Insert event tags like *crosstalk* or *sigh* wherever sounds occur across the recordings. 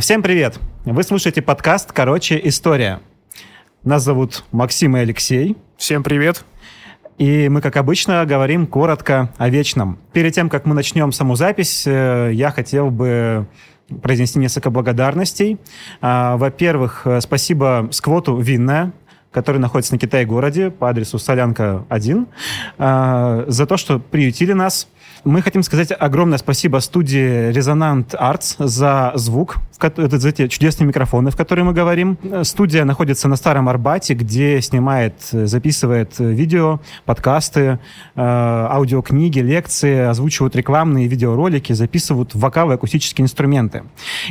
Всем привет! Вы слушаете подкаст «Короче, история». Нас зовут Максим и Алексей. Всем привет! И мы, как обычно, говорим коротко о вечном. Перед тем, как мы начнем саму запись, э, я хотел бы произнести несколько благодарностей. А, во-первых, э, спасибо Сквоту Винная, который находится на Китай-городе по адресу Солянка 1, а, за то, что приютили нас – мы хотим сказать огромное спасибо студии Resonant Arts за звук, за эти чудесные микрофоны, в которые мы говорим. Студия находится на Старом Арбате, где снимает, записывает видео, подкасты, э, аудиокниги, лекции, озвучивают рекламные видеоролики, записывают вокалы, акустические инструменты.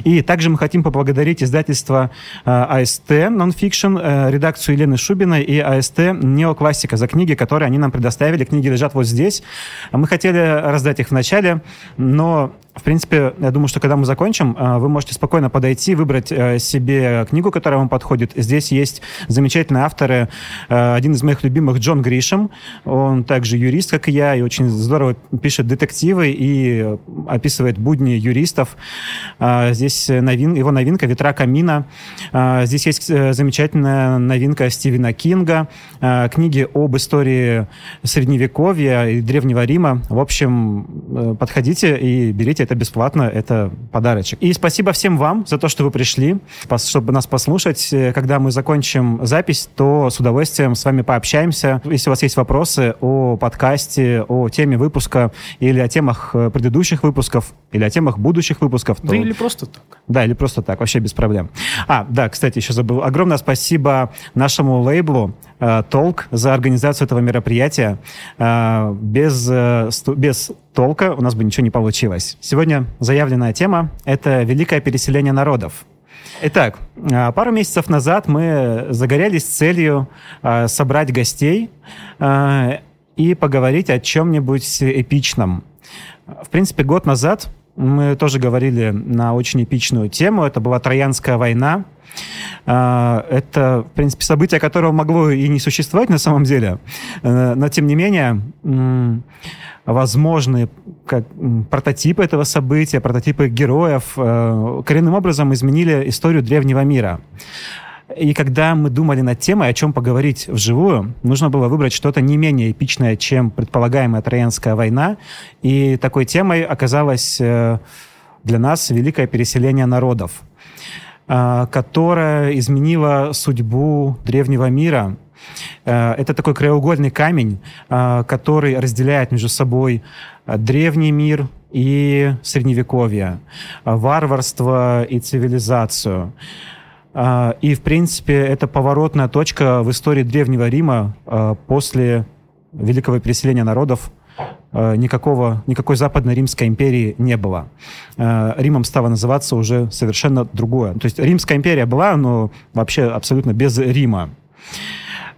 И также мы хотим поблагодарить издательство э, АСТ Nonfiction, э, редакцию Елены Шубиной и АСТ Неоклассика за книги, которые они нам предоставили. Книги лежат вот здесь. Мы хотели раздать их в начале, но в принципе, я думаю, что когда мы закончим, э, вы можете спокойно подойти, выбрать э, себе книгу, которая вам подходит. Здесь есть замечательные авторы. Э, один из моих любимых Джон Гришем. Он также юрист, как и я, и очень здорово пишет детективы и описывает будни юристов. Здесь новин, его новинка «Ветра камина». Здесь есть замечательная новинка Стивена Кинга, книги об истории Средневековья и Древнего Рима. В общем, подходите и берите это бесплатно, это подарочек. И спасибо всем вам за то, что вы пришли, чтобы нас послушать. Когда мы закончим запись, то с удовольствием с вами пообщаемся. Если у вас есть вопросы о подкасте, о теме выпуска или о темах э, предыдущих выпусков, или о темах будущих выпусков. То... Да или просто так. Да, или просто так, вообще без проблем. А, да, кстати, еще забыл. Огромное спасибо нашему лейблу э, Толк за организацию этого мероприятия. Э, без, э, без толка у нас бы ничего не получилось. Сегодня заявленная тема — это великое переселение народов. Итак, пару месяцев назад мы загорелись целью собрать гостей и поговорить о чем-нибудь эпичном. В принципе, год назад мы тоже говорили на очень эпичную тему. Это была Троянская война. А, это, в принципе, событие, которого могло и не существовать на самом деле. Э, но, тем не менее, возможные как, прототипы этого события, прототипы героев э, коренным образом изменили историю древнего мира. И когда мы думали над темой, о чем поговорить вживую, нужно было выбрать что-то не менее эпичное, чем предполагаемая Троянская война. И такой темой оказалось э, для нас великое переселение народов, э, которое изменило судьбу древнего мира. Э, это такой краеугольный камень, который разделяет между собой древний мир и средневековье, варварство и цивилизацию. А, и, в принципе, это поворотная точка в истории Древнего Рима а, после великого переселения народов а, никакого, никакой Западной Римской империи не было. Римом стало называться уже совершенно другое. То есть Римская империя была, но вообще абсолютно без Рима.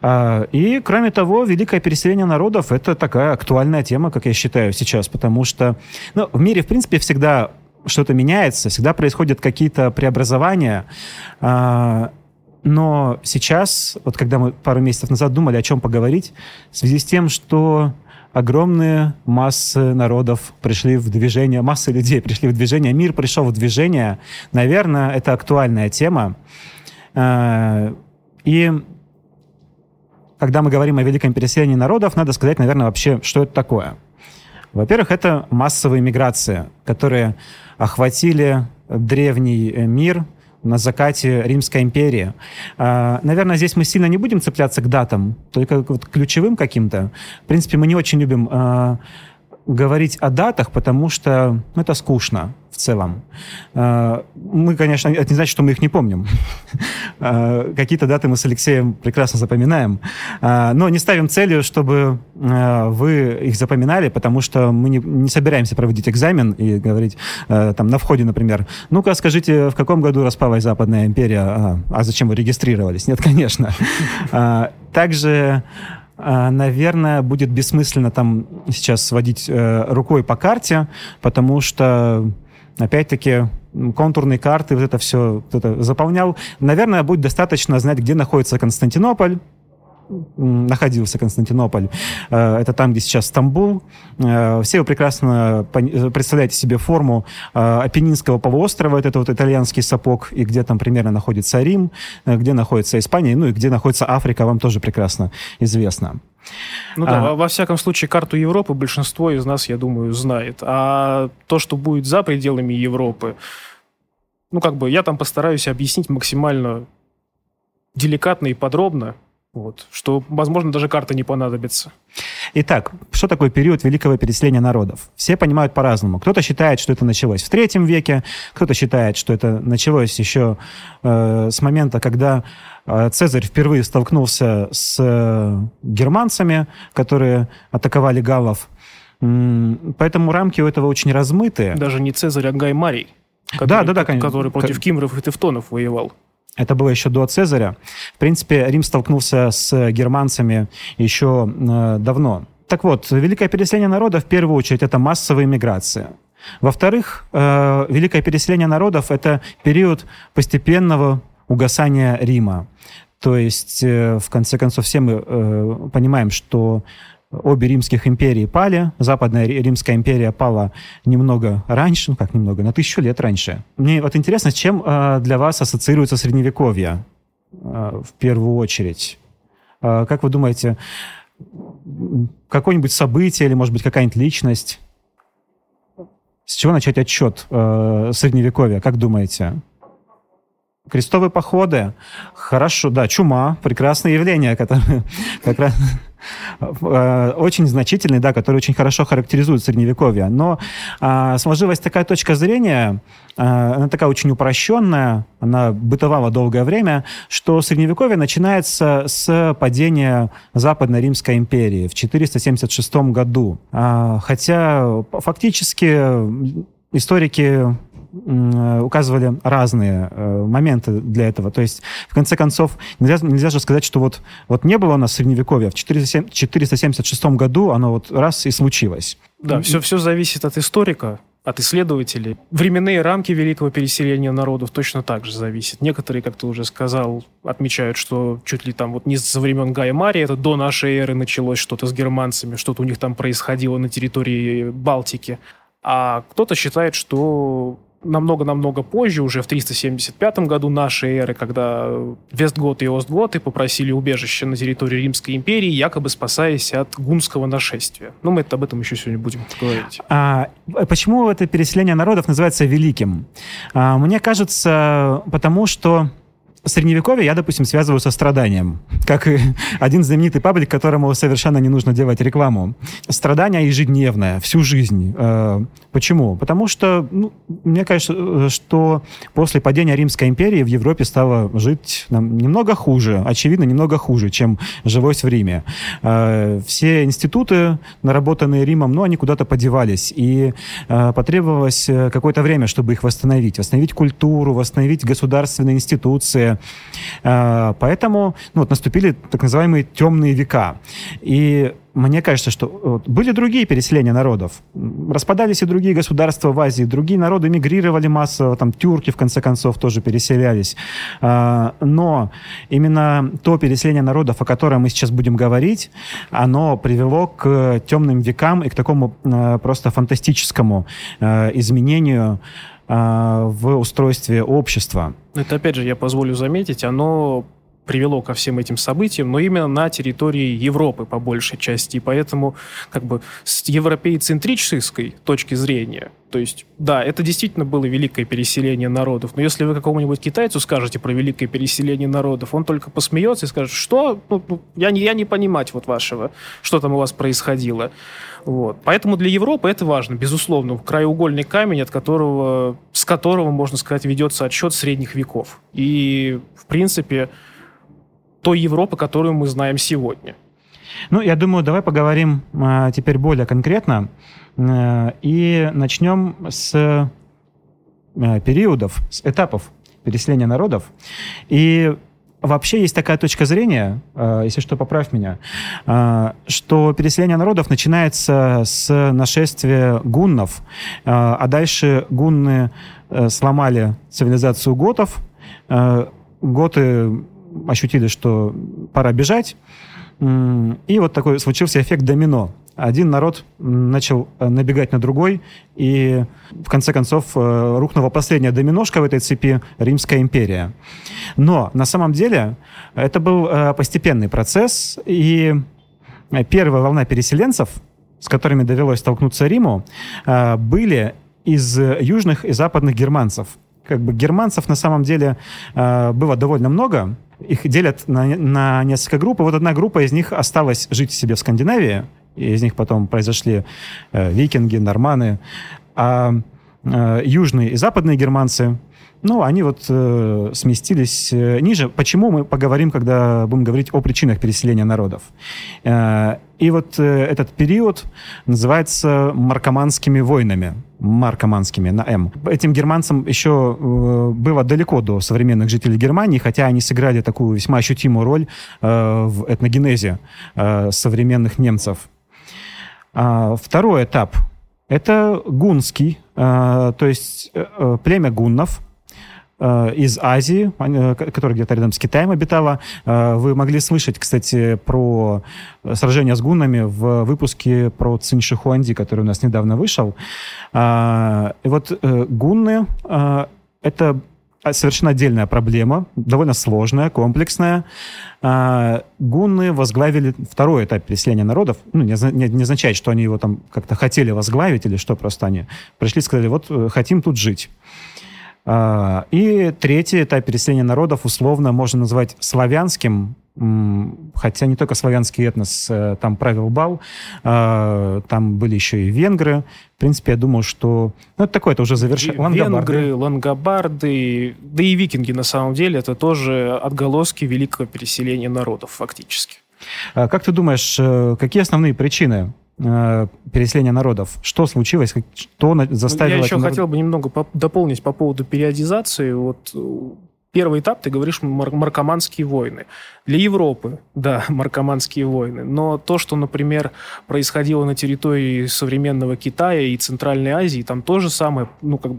И, кроме того, великое переселение народов — это такая актуальная тема, как я считаю сейчас, потому что ну, в мире, в принципе, всегда что-то меняется, всегда происходят какие-то преобразования. А, но сейчас, вот когда мы пару месяцев назад думали, о чем поговорить, в связи с тем, что огромные массы народов пришли в движение, массы людей пришли в движение, мир пришел в движение, наверное, это актуальная тема. А, и когда мы говорим о великом переселении народов, надо сказать, наверное, вообще, что это такое. Во-первых, это массовые миграции, которые охватили древний э, мир на закате Римской империи. А, наверное, здесь мы сильно не будем цепляться к датам, только вот ключевым каким-то. В принципе, мы не очень любим а, говорить о датах, потому что ну, это скучно в целом. А, мы, конечно, это не значит, что мы их не помним. А, *laughs* какие-то даты мы с Алексеем прекрасно запоминаем, а, но не ставим целью, чтобы вы их запоминали, потому что мы не, не собираемся проводить экзамен и говорить там на входе, например, ну-ка скажите, в каком году распалась Западная империя, а, а зачем вы регистрировались? Нет, *laughs* конечно. Также наверное, будет бессмысленно там сейчас сводить э, рукой по карте, потому что опять-таки, контурные карты, вот это все вот это заполнял. Наверное, будет достаточно знать, где находится Константинополь, находился Константинополь. Это там, где сейчас Стамбул. Все вы прекрасно представляете себе форму Апеннинского полуострова, это вот итальянский сапог, и где там примерно находится Рим, где находится Испания, ну и где находится Африка, вам тоже прекрасно известно. Ну да, а, во всяком случае, карту Европы большинство из нас, я думаю, знает. А то, что будет за пределами Европы, ну как бы я там постараюсь объяснить максимально деликатно и подробно, вот, что, возможно, даже карта не понадобится. Итак, что такое период великого переселения народов? Все понимают по-разному. Кто-то считает, что это началось в третьем веке, кто-то считает, что это началось еще э, с момента, когда э, Цезарь впервые столкнулся с э, германцами, которые атаковали галлов. Поэтому рамки у этого очень размытые. Даже не Цезарь, а Гай Марий. Который, да, да, да, конечно. Который против кимров и тевтонов воевал. Это было еще до Цезаря. В принципе, Рим столкнулся с германцами еще э, давно. Так вот, великое переселение народа, в первую очередь, это массовая миграция. Во-вторых, э, великое переселение народов – это период постепенного угасания Рима. То есть, э, в конце концов, все мы понимаем, что обе римских империи пали. Западная Римская империя пала немного раньше, ну как немного, на тысячу лет раньше. Мне вот интересно, с чем э, для вас ассоциируется Средневековье э, в первую очередь? Э, как вы думаете, какое-нибудь событие или, может быть, какая-нибудь личность? С чего начать отчет Средневековья, как думаете? Крестовые походы, хорошо, да, чума, прекрасное явление, которое *laughs* как раз очень значительный, да, который очень хорошо характеризует Средневековье. Но а, сложилась такая точка зрения, а, она такая очень упрощенная, она бытовала долгое время, что Средневековье начинается с падения Западной Римской империи в 476 году. А, хотя фактически историки Э, указывали разные э, моменты для этого. То есть, в конце концов, нельзя, нельзя же сказать, что вот, вот не было у нас Средневековья, в 476 году оно вот раз и случилось. Да, все, все зависит от историка, от исследователей. Временные рамки великого переселения народов точно так же зависят. Некоторые, как ты уже сказал, отмечают, что чуть ли там вот не со времен Гая Мария, это до нашей эры началось что-то с германцами, что-то у них там происходило на территории Балтики. А кто-то считает, что намного-намного позже, уже в 375 году нашей эры, когда Вестгот и Остготы попросили убежище на территории Римской империи, якобы спасаясь от гунского нашествия. Но мы об этом еще сегодня будем говорить. А, почему это переселение народов называется великим? А, мне кажется, потому что Средневековье я, допустим, связываю со страданием, как и *laughs* один знаменитый паблик, которому совершенно не нужно делать рекламу. Страдание ежедневное, всю жизнь. Э, почему? Потому что, ну, мне кажется, э, что после падения Римской империи в Европе стало жить нам немного хуже, очевидно, немного хуже, чем жилось в Риме. Э, все институты, наработанные Римом, ну, они куда-то подевались, и потребовалось какое-то время, чтобы их восстановить. Восстановить культуру, восстановить государственные институции, Э, поэтому ну, вот наступили так называемые темные века. И мне кажется, что вот, были другие переселения народов. Распадались и другие государства в Азии, другие народы мигрировали массово, там тюрки, в конце концов, тоже переселялись. Э, но именно то переселение народов, о котором мы сейчас будем говорить, оно привело к темным векам и к такому э, просто фантастическому изменению а, в устройстве общества. Это, опять же, я позволю заметить, оно привело ко всем этим событиям, но именно на территории Европы по большей части. И поэтому как бы с европейцентрической точки зрения, то есть, да, это действительно было великое переселение народов, но если вы какому-нибудь китайцу скажете про великое переселение народов, он только посмеется и скажет, что? Ну, ну я, не, я не понимать вот вашего, что там у вас происходило. Вот. Поэтому для Европы это важно, безусловно, краеугольный камень, от которого, с которого, можно сказать, ведется отсчет средних веков. И, в принципе, той Европы, которую мы знаем сегодня. Ну, я думаю, давай поговорим э, теперь более конкретно э, и начнем с э, периодов, с этапов переселения народов. И вообще есть такая точка зрения, э, если что, поправь меня, э, что переселение народов начинается с нашествия гуннов, э, а дальше гунны сломали цивилизацию готов, готы ощутили, что пора бежать. И вот такой случился эффект домино. Один народ начал э, набегать на другой, и в конце концов э, рухнула последняя доминошка в этой цепи – Римская империя. Но на самом деле это был э, постепенный процесс, и первая волна переселенцев, с которыми довелось столкнуться Риму, были из южных и западных германцев. Как бы германцев на самом деле было довольно много, их делят на, на несколько групп, и вот одна группа из них осталась жить себе в Скандинавии, из них потом произошли э, викинги, норманы, а э, южные и западные германцы, ну, они вот э, сместились э, ниже. Почему мы поговорим, когда будем говорить о причинах переселения народов? Э, и вот э, этот период называется маркоманскими войнами маркоманскими на М. Этим германцам еще э, было далеко до современных жителей Германии, хотя они сыграли такую весьма ощутимую роль э, в этногенезе э, современных немцев. А, второй этап – это гунский, э, то есть э, э, племя гуннов – Э, из Азии, которая где-то рядом с Китаем обитала. Э, вы могли слышать, кстати, про сражение с гуннами в выпуске про Циншихуанди, который у нас недавно вышел. И вот гунны — это совершенно отдельная проблема, довольно сложная, комплексная. Гунны возглавили второй этап переселения народов. Ну, не, не, не означает, что они его там как-то хотели возглавить или что, просто они пришли и сказали, вот хотим тут жить. А, и третий этап переселения народов условно можно назвать славянским, хотя не только славянский этнос э, там правил бал, а, там были еще и венгры. В принципе, я думаю, что... Ну, это такое, это уже завершение. Венгры, лангобарды, да и викинги, на самом деле, это тоже отголоски великого переселения народов, фактически. А как ты думаешь, э, какие основные причины э, переселения народов. Что случилось? Что заставило... Я еще народ... хотел бы немного дополнить по поводу периодизации. Вот э, первый этап, ты говоришь, мар- маркоманские войны. Для Европы, да, *laughs* маркоманские войны. Но то, что, например, происходило на территории современного Китая и Центральной Азии, там тоже самое, ну, как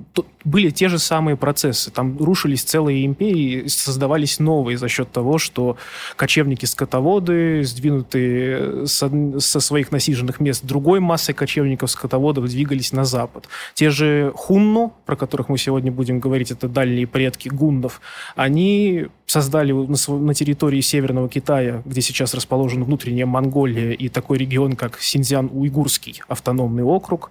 были те же самые процессы. Там рушились целые империи, создавались новые за счет того, что кочевники-скотоводы, сдвинутые со, со своих насиженных мест другой массой кочевников-скотоводов, двигались на запад. Те же хунну, про которых мы сегодня будем говорить, это дальние предки гундов, они создали на, на территории Северного Китая, где сейчас расположена внутренняя Монголия и такой регион, как Синьцзян-Уйгурский автономный округ.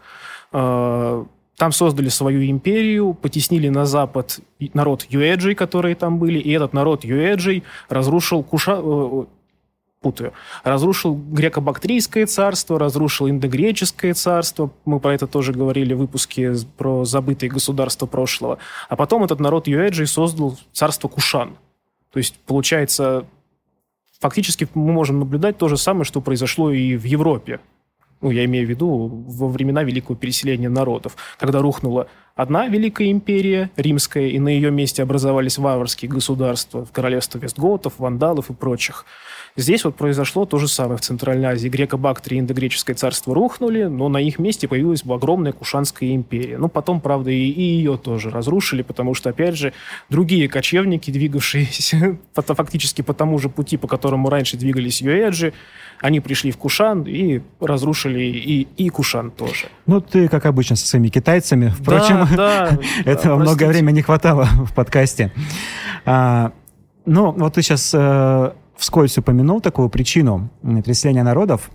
А, там создали свою империю, потеснили на запад народ юэджей, которые там были, и этот народ юэджей разрушил Куша... Э, путаю, разрушил греко-бактрийское царство, разрушил индогреческое царство, мы про это тоже говорили в выпуске про забытые государства прошлого, а потом этот народ юэджей создал царство Кушан. То есть, получается, фактически мы можем наблюдать то же самое, что произошло и в Европе. Ну, я имею в виду во времена Великого переселения народов, когда рухнула одна Великая империя, римская, и на ее месте образовались варварские государства, королевство вестготов, вандалов и прочих. Здесь вот произошло то же самое в Центральной Азии. Греко-Бактрия и индогреческое царство рухнули, но на их месте появилась огромная Кушанская империя. Ну, потом, правда, и, и ее тоже разрушили, потому что, опять же, другие кочевники, двигавшиеся *laughs* фактически по тому же пути, по которому раньше двигались юэджи, они пришли в Кушан и разрушили и, и Кушан тоже. Ну, ты, как обычно, со своими китайцами. Впрочем, да, да, *laughs* этого да, много времени не хватало *laughs* в подкасте. А, ну, вот ты сейчас э, вскользь упомянул такую причину переселения народов.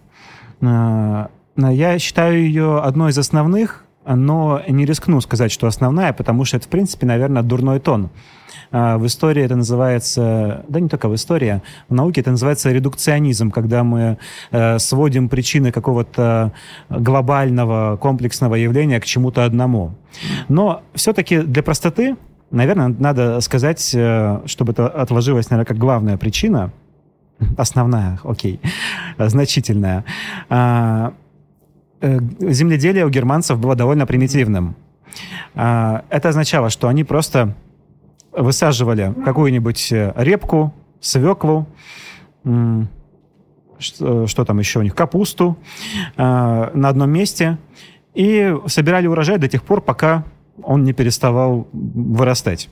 Э, я считаю ее одной из основных, но не рискну сказать, что основная, потому что это, в принципе, наверное, дурной тон. Э, в истории это называется, да не только в истории, в науке это называется редукционизм, когда мы э, сводим причины какого-то глобального комплексного явления к чему-то одному. Но все-таки для простоты, наверное, надо сказать, чтобы это отложилось, наверное, как главная причина – *laughs* основная, окей, значительная. А, э, земледелие у германцев было довольно примитивным. А, это означало, что они просто высаживали какую-нибудь э, репку, свеклу, что, что там еще у них, капусту а, на одном месте и собирали урожай до тех пор, пока он не переставал вырастать.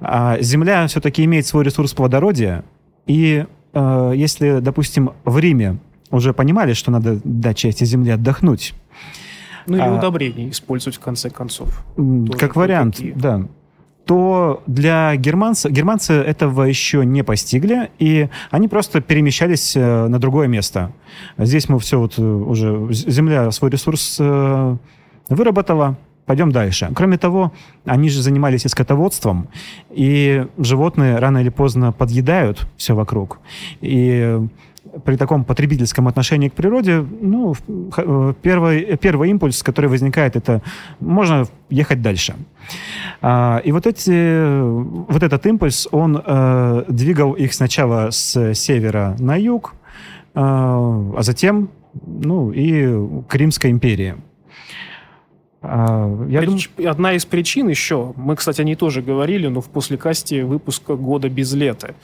А Земля все-таки имеет свой ресурс плодородия, и э, если, допустим, в Риме уже понимали, что надо дать части Земли отдохнуть, ну или а, удобрений использовать в конце концов. Как вариант, такие. да то для германцев, германцы этого еще не постигли, и они просто перемещались э, на другое место. Здесь мы все вот э, уже, земля свой ресурс э, выработала, пойдем дальше. Кроме того, они же занимались и скотоводством, и животные рано или поздно подъедают все вокруг. И при таком потребительском отношении к природе, ну, э, первый, первый импульс, который возникает, это можно ехать дальше. А, и вот, эти, вот этот импульс, он э, двигал их сначала с севера на юг, э, а затем ну, и к Римской империи. А, я Прич... думаю... Одна из причин еще, мы, кстати, о ней тоже говорили, но в послекасте выпуска «Года без лета»,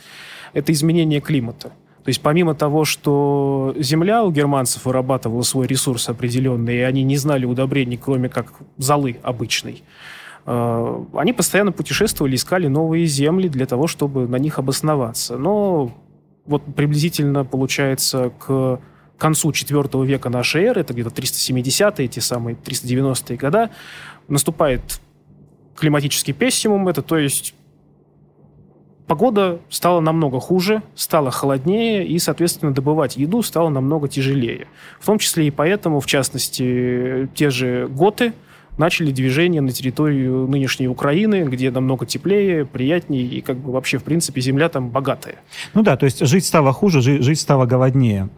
это изменение климата. То есть помимо того, что земля у германцев вырабатывала свой ресурс определенный, и они не знали удобрений, кроме как золы обычной, э, они постоянно путешествовали, искали новые земли для того, чтобы на них обосноваться. Но вот приблизительно, получается, к концу IV века нашей эры, это где-то 370-е, те самые 390-е года, наступает климатический пессимум, это то есть погода стала намного хуже, стало холоднее, и, соответственно, добывать еду стало намного тяжелее. В том числе и поэтому, в частности, те же готы начали движение на территорию нынешней Украины, где намного теплее, приятнее, и как бы вообще, в принципе, земля там богатая. Ну да, то есть жить стало хуже, жить стало голоднее.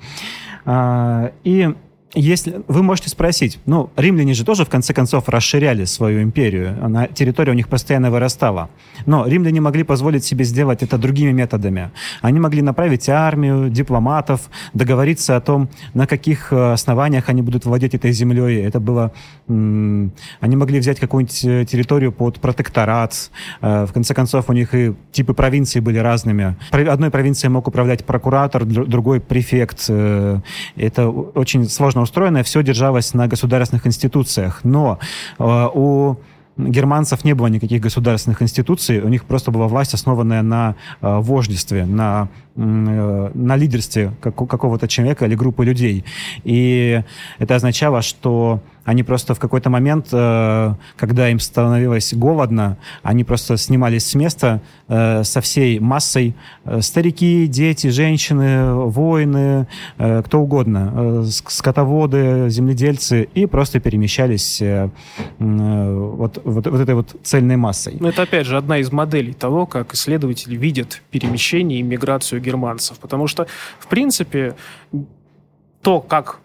А, и если вы можете спросить, ну, римляне же тоже в конце концов расширяли свою империю, она, территория у них постоянно вырастала. Но римляне могли позволить себе сделать это другими методами. Они могли направить армию, дипломатов, договориться о том, на каких э, основаниях они будут владеть этой землей. Это было... Они могли взять какую-нибудь э, территорию под протекторат. Э, в конце концов, у них и типы провинций были разными. Одной провинцией мог управлять прокуратор, другой префект. Это очень сложно устроено, все держалось на государственных институциях. Но э, у германцев не было никаких государственных институций, у них просто была власть, основанная на э, вождестве, на, э, на лидерстве как, какого-то человека или группы людей. И это означало, что они просто в какой-то момент, э, когда им становилось голодно, они просто снимались с места э, со всей массой. Э, старики, дети, женщины, воины, кто угодно, скотоводы, земледельцы, и просто перемещались вот, вот, вот этой вот цельной массой. Но это, опять же, одна из моделей того, как исследователи видят перемещение и миграцию германцев. Потому что, в принципе, то, как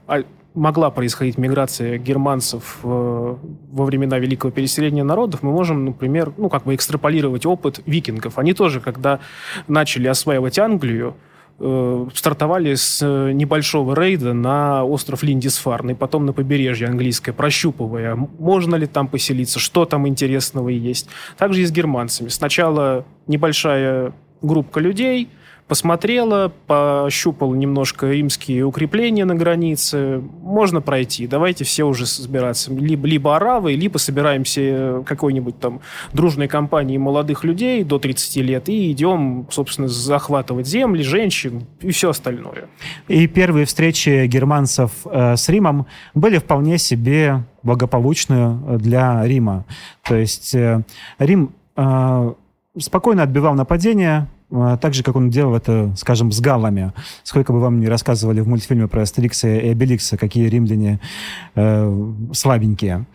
могла происходить миграция германцев э, во времена Великого переселения народов, мы можем, например, ну, как бы экстраполировать опыт викингов. Они тоже, когда начали осваивать Англию, э, стартовали с э, небольшого рейда на остров Линдисфарн и потом на побережье английское, прощупывая, можно ли там поселиться, что там интересного есть. Также и с германцами. Сначала небольшая группа людей – посмотрела, пощупала немножко римские укрепления на границе. Можно пройти. Давайте все уже собираться. Либо, либо аравы, либо собираемся какой-нибудь там дружной компанией молодых людей до 30 лет и идем, собственно, захватывать земли, женщин и все остальное. И первые встречи германцев э, с Римом были вполне себе благополучные для Рима. То есть э, Рим э, спокойно отбивал нападения, так же, как он делал это, скажем, с галлами. Сколько бы вам не рассказывали в мультфильме про Астерикса и Обеликса, какие римляне э, слабенькие.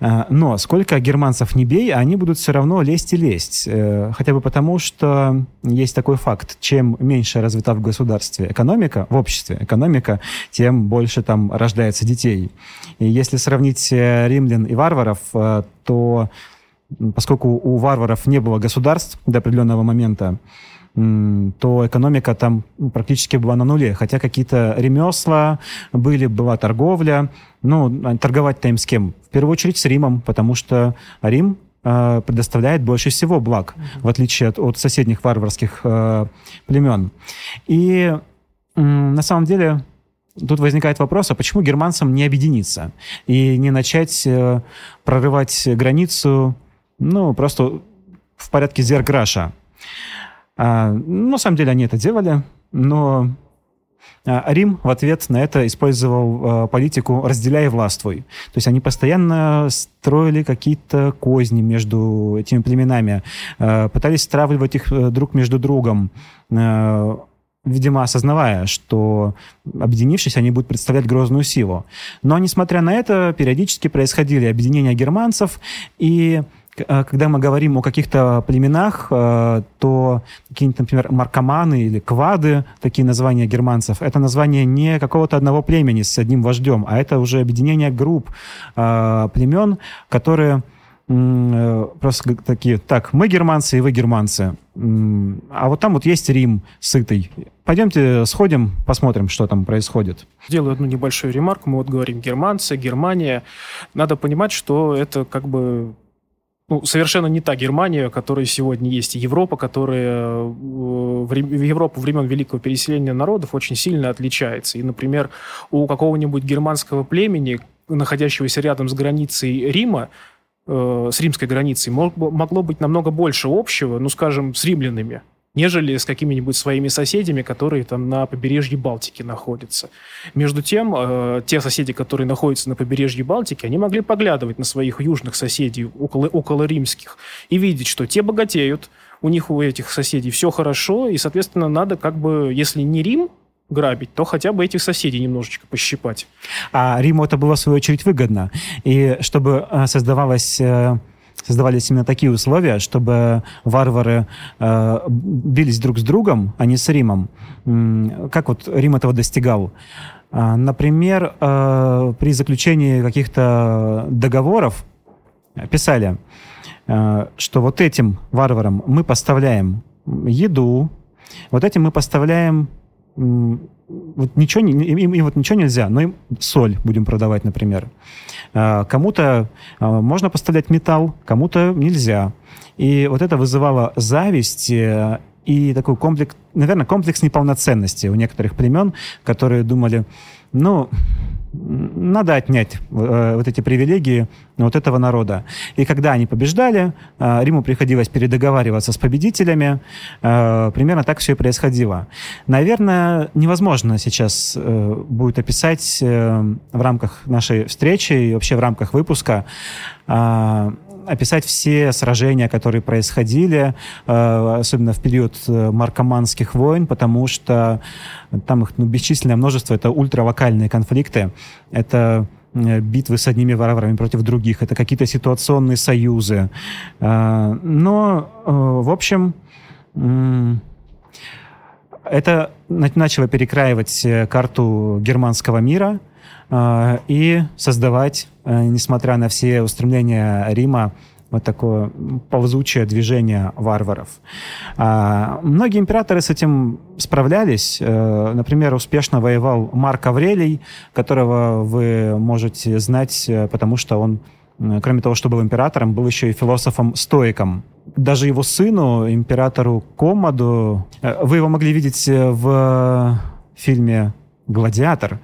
А, но сколько германцев не бей, они будут все равно лезть и лезть. Э, хотя бы потому, что есть такой факт. Чем меньше развита в государстве экономика, в обществе экономика, тем больше там рождается детей. И если сравнить э, римлян и варваров, э, то поскольку у варваров не было государств до определенного момента, то экономика там практически была на нуле. Хотя какие-то ремесла были, была торговля. Ну, а торговать-то им с кем? В первую очередь с Римом, потому что Рим э, предоставляет больше всего благ, mm-hmm. в отличие от, от соседних варварских э, племен. И э, на самом деле тут возникает вопрос, а почему германцам не объединиться и не начать э, прорывать границу ну, просто в порядке зерграша. А, ну, на самом деле они это делали, но а, Рим в ответ на это использовал э, политику «разделяй и властвуй». То есть они постоянно строили какие-то козни между этими племенами, э, пытались стравливать их э, друг между другом, видимо, осознавая, что, объединившись, они будут представлять грозную силу. Но, несмотря на это, периодически происходили объединения германцев, и когда мы говорим о каких-то племенах, а, то какие-нибудь, например, маркоманы или квады, такие названия германцев, это название не какого-то одного племени с одним вождем, а это уже объединение групп а, племен, которые э, просто такие, так, мы германцы и вы германцы. А вот там вот есть Рим сытый. Пойдемте сходим, посмотрим, что там происходит. Сделаю одну небольшую ремарку. Мы вот говорим германцы, Германия. Надо понимать, что это как бы ну, совершенно не та Германия, которая сегодня есть. Европа, которая э, в Европу времен Великого переселения народов очень сильно отличается. И, например, у какого-нибудь германского племени, находящегося рядом с границей Рима, э, с римской границей, могло быть намного больше общего, ну, скажем, с римлянами нежели с какими-нибудь своими соседями, которые там на побережье Балтики находятся. Между тем, э, те соседи, которые находятся на побережье Балтики, они могли поглядывать на своих южных соседей, около, около римских, и видеть, что те богатеют, у них у этих соседей все хорошо, и, соответственно, надо как бы, если не Рим грабить, то хотя бы этих соседей немножечко пощипать. А Риму это было, в свою очередь, выгодно. И чтобы э, создавалась э, создавались именно такие условия, чтобы варвары э, бились друг с другом, а не с Римом. Как вот Рим этого достигал? Э, например, э, при заключении каких-то договоров писали, э, что вот этим варварам мы поставляем еду, вот этим мы поставляем вот ничего, им, им вот ничего нельзя, но им соль будем продавать, например. А, кому-то а, можно поставлять металл, кому-то нельзя. И вот это вызывало зависть э, и такой комплекс, наверное, комплекс неполноценности у некоторых племен, которые думали, ну, надо отнять э, вот эти привилегии вот этого народа. И когда они побеждали, э, Риму приходилось передоговариваться с победителями. Э, примерно так все и происходило. Наверное, невозможно сейчас э, будет описать э, в рамках нашей встречи и вообще в рамках выпуска э, описать все сражения, которые происходили, э, особенно в период э, маркоманских войн, потому что там их ну, бесчисленное множество, это ультралокальные конфликты, это э, битвы с одними варварами против других, это какие-то ситуационные союзы. Но, в общем, это начало перекраивать карту германского мира и создавать Э, несмотря на все устремления Рима, вот такое ползучее движение варваров. А, многие императоры с этим справлялись. Э, например, успешно воевал Марк Аврелий, которого вы можете знать, э, потому что он, кроме того, что был императором, был еще и философом-стоиком. Даже его сыну, императору Комоду, вы его могли видеть в фильме «Гладиатор»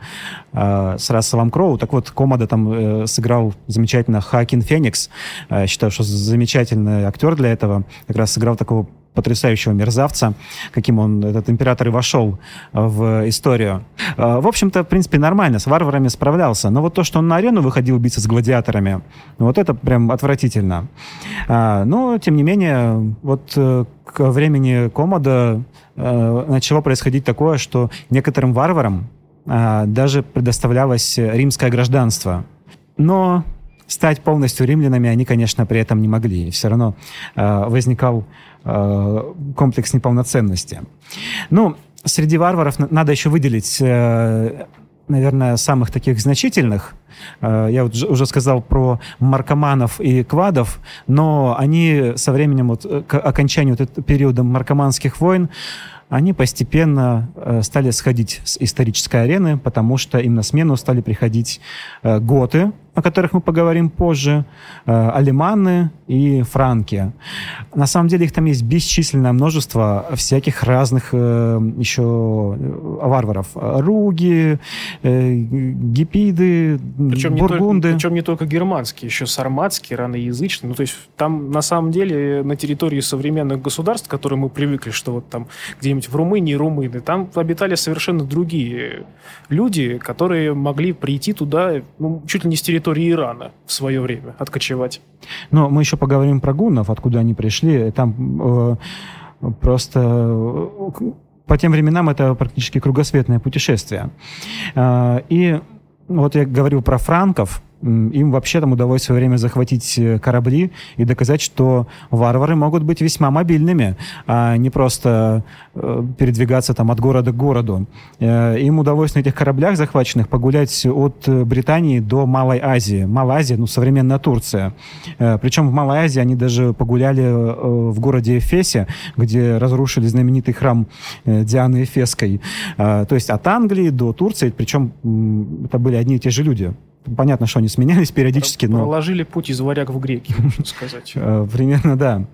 э, с Расселом Кроу. Так вот, Комода там э, сыграл замечательно Хакин Феникс. Э, считаю, что замечательный актер для этого. Как раз сыграл такого потрясающего мерзавца, каким он, этот император, и вошел в историю. Э, в общем-то, в принципе, нормально, с варварами справлялся. Но вот то, что он на арену выходил биться с гладиаторами, вот это прям отвратительно. А, но, тем не менее, вот э, к времени Комода э, начало происходить такое, что некоторым варварам даже предоставлялось римское гражданство. Но стать полностью римлянами они, конечно, при этом не могли. Все равно возникал Э, комплекс неполноценности. Ну, среди варваров надо еще выделить, э, наверное, самых таких значительных. Э, я вот уже сказал про маркоманов и квадов, но они со временем, вот, к окончанию вот этого периода маркоманских войн, они постепенно стали сходить с исторической арены, потому что им на смену стали приходить готы, о которых мы поговорим позже, э, алиманы и франки. На самом деле их там есть бесчисленное множество всяких разных э, еще варваров. Руги, гипиды, причем бургунды. Не только, причем не только германские, еще сарматские, раноязычные. Ну, то есть там на самом деле на территории современных государств, к которым мы привыкли, что вот там где-нибудь в Румынии румыны, там обитали совершенно другие люди, которые могли прийти туда ну, чуть ли не с территории Ирана в свое время, откочевать. Но мы еще поговорим про гуннов, откуда они пришли. Там э, просто э, по тем временам это практически кругосветное путешествие. Э, и вот я говорил про франков, им вообще там удалось в свое время захватить э, корабли и доказать, что варвары могут быть весьма мобильными, а не просто э, передвигаться там от города к городу. Э, им удалось на этих кораблях захваченных погулять от Британии до Малой Азии. Малая Азия, ну, современная Турция. Причем в Малой Азии они даже погуляли в городе Эфесе, где разрушили знаменитый храм Дианы Эфесской. То есть от Англии до Турции, причем это были одни и те же люди. Понятно, что они сменялись периодически, но... Проложили путь из варяг в греки, *laughs* можно сказать. Э, примерно, да.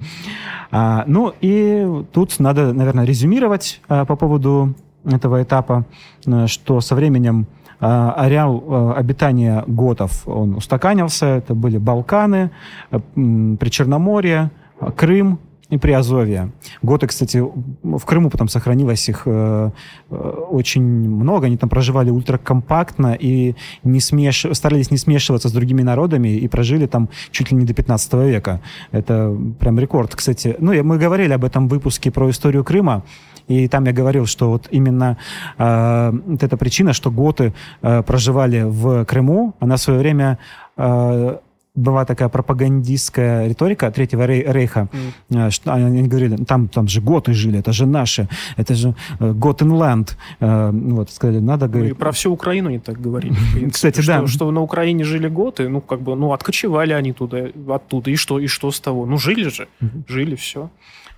А, ну и тут надо, наверное, резюмировать а, по поводу этого этапа, э, что со временем ареал обитания готов, он устаканился. Это были Балканы, Причерноморье, Крым, и Приазовье. Готы, кстати, в Крыму потом сохранилось их э, э, очень много. Они там проживали ультракомпактно и не смеш... старались не смешиваться с другими народами и прожили там чуть ли не до 15 века. Это прям рекорд, кстати. Ну, мы говорили об этом в выпуске про историю Крыма. И там я говорил, что вот именно э, вот эта причина, что готы э, проживали в Крыму, она в свое время э, была такая пропагандистская риторика Третьего рейха, mm. что они говорили, там, там же готы жили, это же наши, это же Готенланд. Э, вот, сказали, надо говорить... Ну, и про всю Украину они так говорили. Кстати, да. Что на Украине жили готы, ну, как бы, ну, откочевали они туда, оттуда, и что, и что с того? Ну, жили же, жили, все.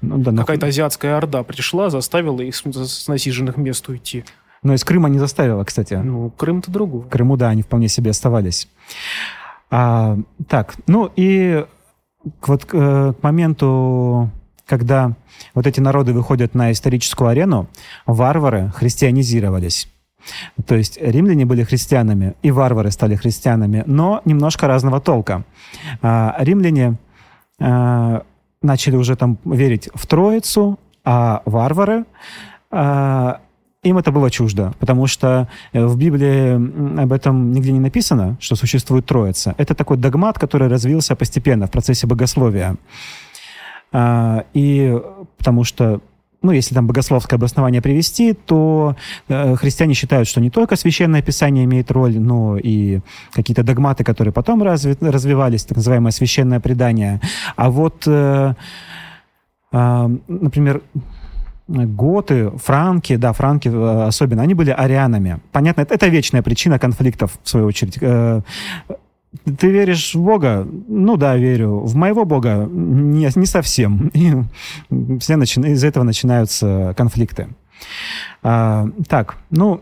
Ну, да, Какая-то азиатская орда пришла, заставила их с насиженных мест уйти. Но из Крыма не заставила, кстати. Ну, Крым-то другой. В Крыму, да, они вполне себе оставались. А, так, ну и вот к, э, к моменту, когда вот эти народы выходят на историческую арену, варвары христианизировались. То есть римляне были христианами, и варвары стали христианами, но немножко разного толка. А, римляне а, начали уже там верить в Троицу, а варвары а, им это было чуждо, потому что э, в Библии об этом нигде не написано, что существует Троица. Это такой догмат, который развился постепенно в процессе богословия. А, и потому что ну, если там богословское обоснование привести, то э, христиане считают, что не только священное писание имеет роль, но и какие-то догматы, которые потом разви развивались, так называемое священное предание. А вот, э, э, например, готы, франки, да, франки э, особенно, они были арианами. Понятно, это, это вечная причина конфликтов, в свою очередь. Э, ты веришь в Бога? Ну да, верю. В моего Бога? Не, не совсем. *laughs* И все начи... из этого начинаются конфликты. А, так, ну,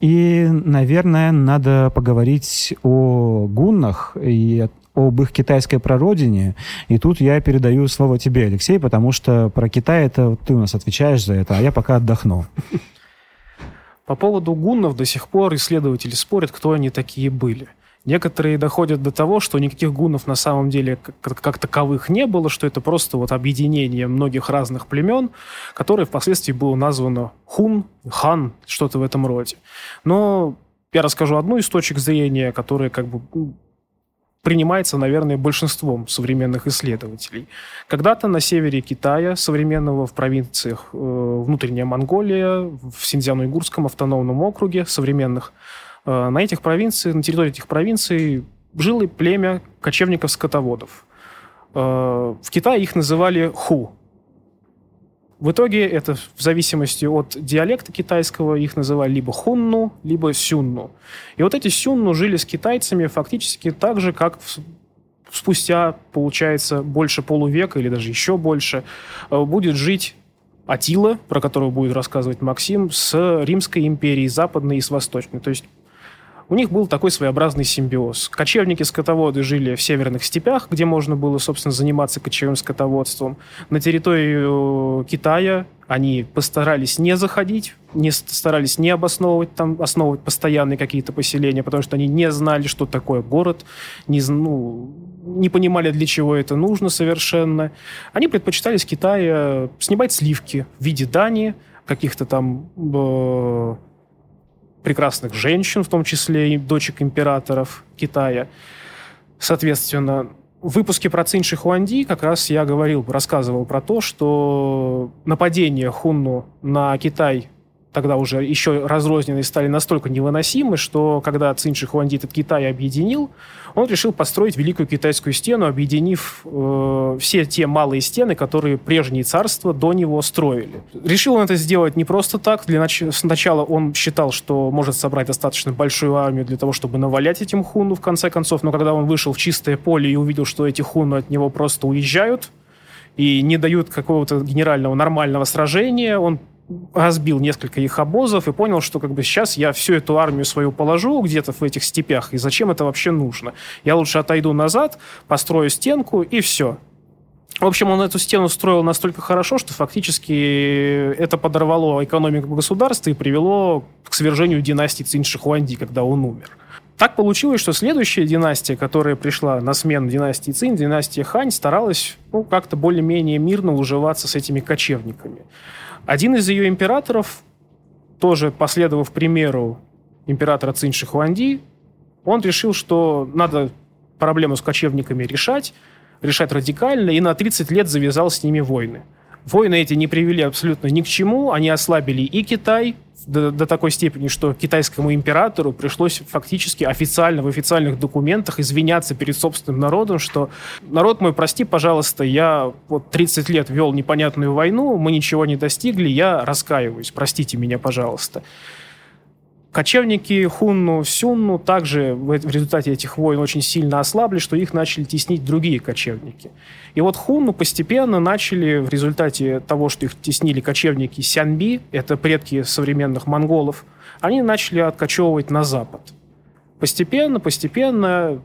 и, наверное, надо поговорить о гуннах и об их китайской прародине. И тут я передаю слово тебе, Алексей, потому что про Китай это ты у нас отвечаешь за это, а я пока отдохну. По поводу гуннов до сих пор исследователи спорят, кто они такие были. Некоторые доходят до того, что никаких гуннов на самом деле как, как таковых не было, что это просто вот объединение многих разных племен, которое впоследствии было названо хун, хан, что-то в этом роде. Но я расскажу одну из точек зрения, которая как бы принимается, наверное, большинством современных исследователей. Когда-то на севере Китая, современного в провинциях э, Внутренняя Монголия, в Синьцзяно-Уйгурском автономном округе современных, э, на этих провинциях, на территории этих провинций жило племя кочевников-скотоводов. Э, в Китае их называли ху, в итоге это в зависимости от диалекта китайского их называли либо хунну, либо сюнну. И вот эти сюнну жили с китайцами фактически так же, как спустя, получается, больше полувека или даже еще больше э, будет жить Атила, про которого будет рассказывать Максим, с Римской империей западной и с восточной. То есть у них был такой своеобразный симбиоз. Кочевники-скотоводы жили в северных степях, где можно было, собственно, заниматься кочевым скотоводством. На территорию Китая они постарались не заходить, не старались не обосновывать там, основывать постоянные какие-то поселения, потому что они не знали, что такое город, не, ну, не понимали, для чего это нужно совершенно. Они предпочитали с Китая снимать сливки в виде дани, каких-то там э, прекрасных женщин, в том числе и дочек императоров Китая. Соответственно, в выпуске про Цинь Шихуанди как раз я говорил, рассказывал про то, что нападение Хунну на Китай тогда уже еще разрозненные стали настолько невыносимы, что когда Цинь Шихуанди этот Китай объединил, он решил построить Великую Китайскую стену, объединив э, все те малые стены, которые прежние царства до него строили. Решил он это сделать не просто так. Для нач... Сначала он считал, что может собрать достаточно большую армию для того, чтобы навалять этим хунну в конце концов, но когда он вышел в чистое поле и увидел, что эти хунны от него просто уезжают, и не дают какого-то генерального нормального сражения, он разбил несколько их обозов и понял, что как бы сейчас я всю эту армию свою положу где-то в этих степях, и зачем это вообще нужно? Я лучше отойду назад, построю стенку, и все. В общем, он эту стену строил настолько хорошо, что фактически это подорвало экономику государства и привело к свержению династии Цинь Шихуанди, когда он умер. Так получилось, что следующая династия, которая пришла на смену династии Цинь, династия Хань, старалась ну, как-то более-менее мирно уживаться с этими кочевниками. Один из ее императоров, тоже последовав примеру императора Цинь Шихуанди, он решил, что надо проблему с кочевниками решать, решать радикально, и на 30 лет завязал с ними войны. Войны эти не привели абсолютно ни к чему, они ослабили и Китай, до, до такой степени, что китайскому императору пришлось фактически официально в официальных документах извиняться перед собственным народом, что народ мой, прости, пожалуйста, я вот 30 лет вел непонятную войну, мы ничего не достигли, я раскаиваюсь, простите меня, пожалуйста. Кочевники Хунну, Сюнну также в результате этих войн очень сильно ослабли, что их начали теснить другие кочевники. И вот Хунну постепенно начали в результате того, что их теснили кочевники Сянби, это предки современных монголов, они начали откачевывать на запад. Постепенно, постепенно,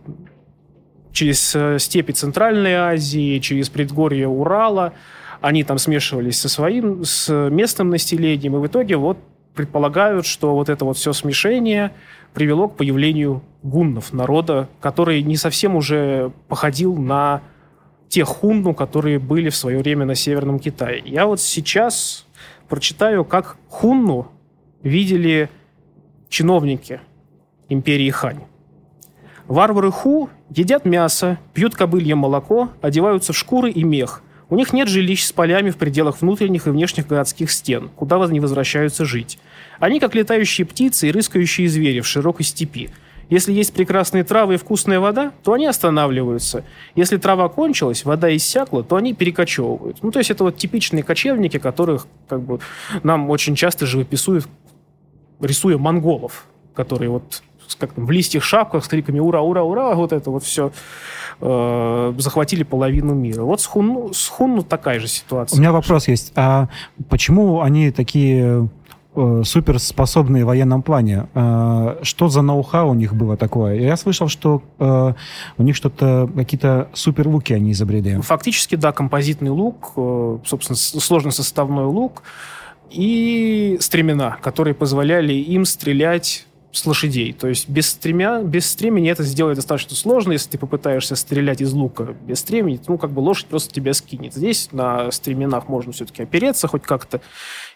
через э, степи Центральной Азии, через предгорье Урала, они там смешивались со своим, с местным населением, и в итоге вот предполагают, что вот это вот все смешение привело к появлению гуннов, народа, который не совсем уже походил на тех хунну, которые были в свое время на Северном Китае. Я вот сейчас прочитаю, как хунну видели чиновники империи Хань. Варвары Ху едят мясо, пьют кобылье молоко, одеваются в шкуры и мех – у них нет жилищ с полями в пределах внутренних и внешних городских стен, куда они возвращаются жить. Они как летающие птицы и рыскающие звери в широкой степи. Если есть прекрасные травы и вкусная вода, то они останавливаются. Если трава кончилась, вода иссякла, то они перекочевывают. Ну, то есть это вот типичные кочевники, которых как бы нам очень часто живописуют, рисуя монголов, которые вот как там, в листьях шапках с криками «Ура, ура, ура!» вот это вот все э, захватили половину мира. Вот с Хунну, с Хунну такая же ситуация. У меня вопрос есть. А почему они такие суперспособные в военном плане. Э, что за ноу-хау у них было такое? Я слышал, что э, у них что-то, какие-то суперлуки они изобрели. Фактически, да, композитный лук, собственно, сложносоставной лук и стремена, которые позволяли им стрелять с лошадей. То есть без, стремя, без стремени это сделать достаточно сложно. Если ты попытаешься стрелять из лука без стремени, ну, как бы лошадь просто тебя скинет. Здесь на стременах можно все-таки опереться хоть как-то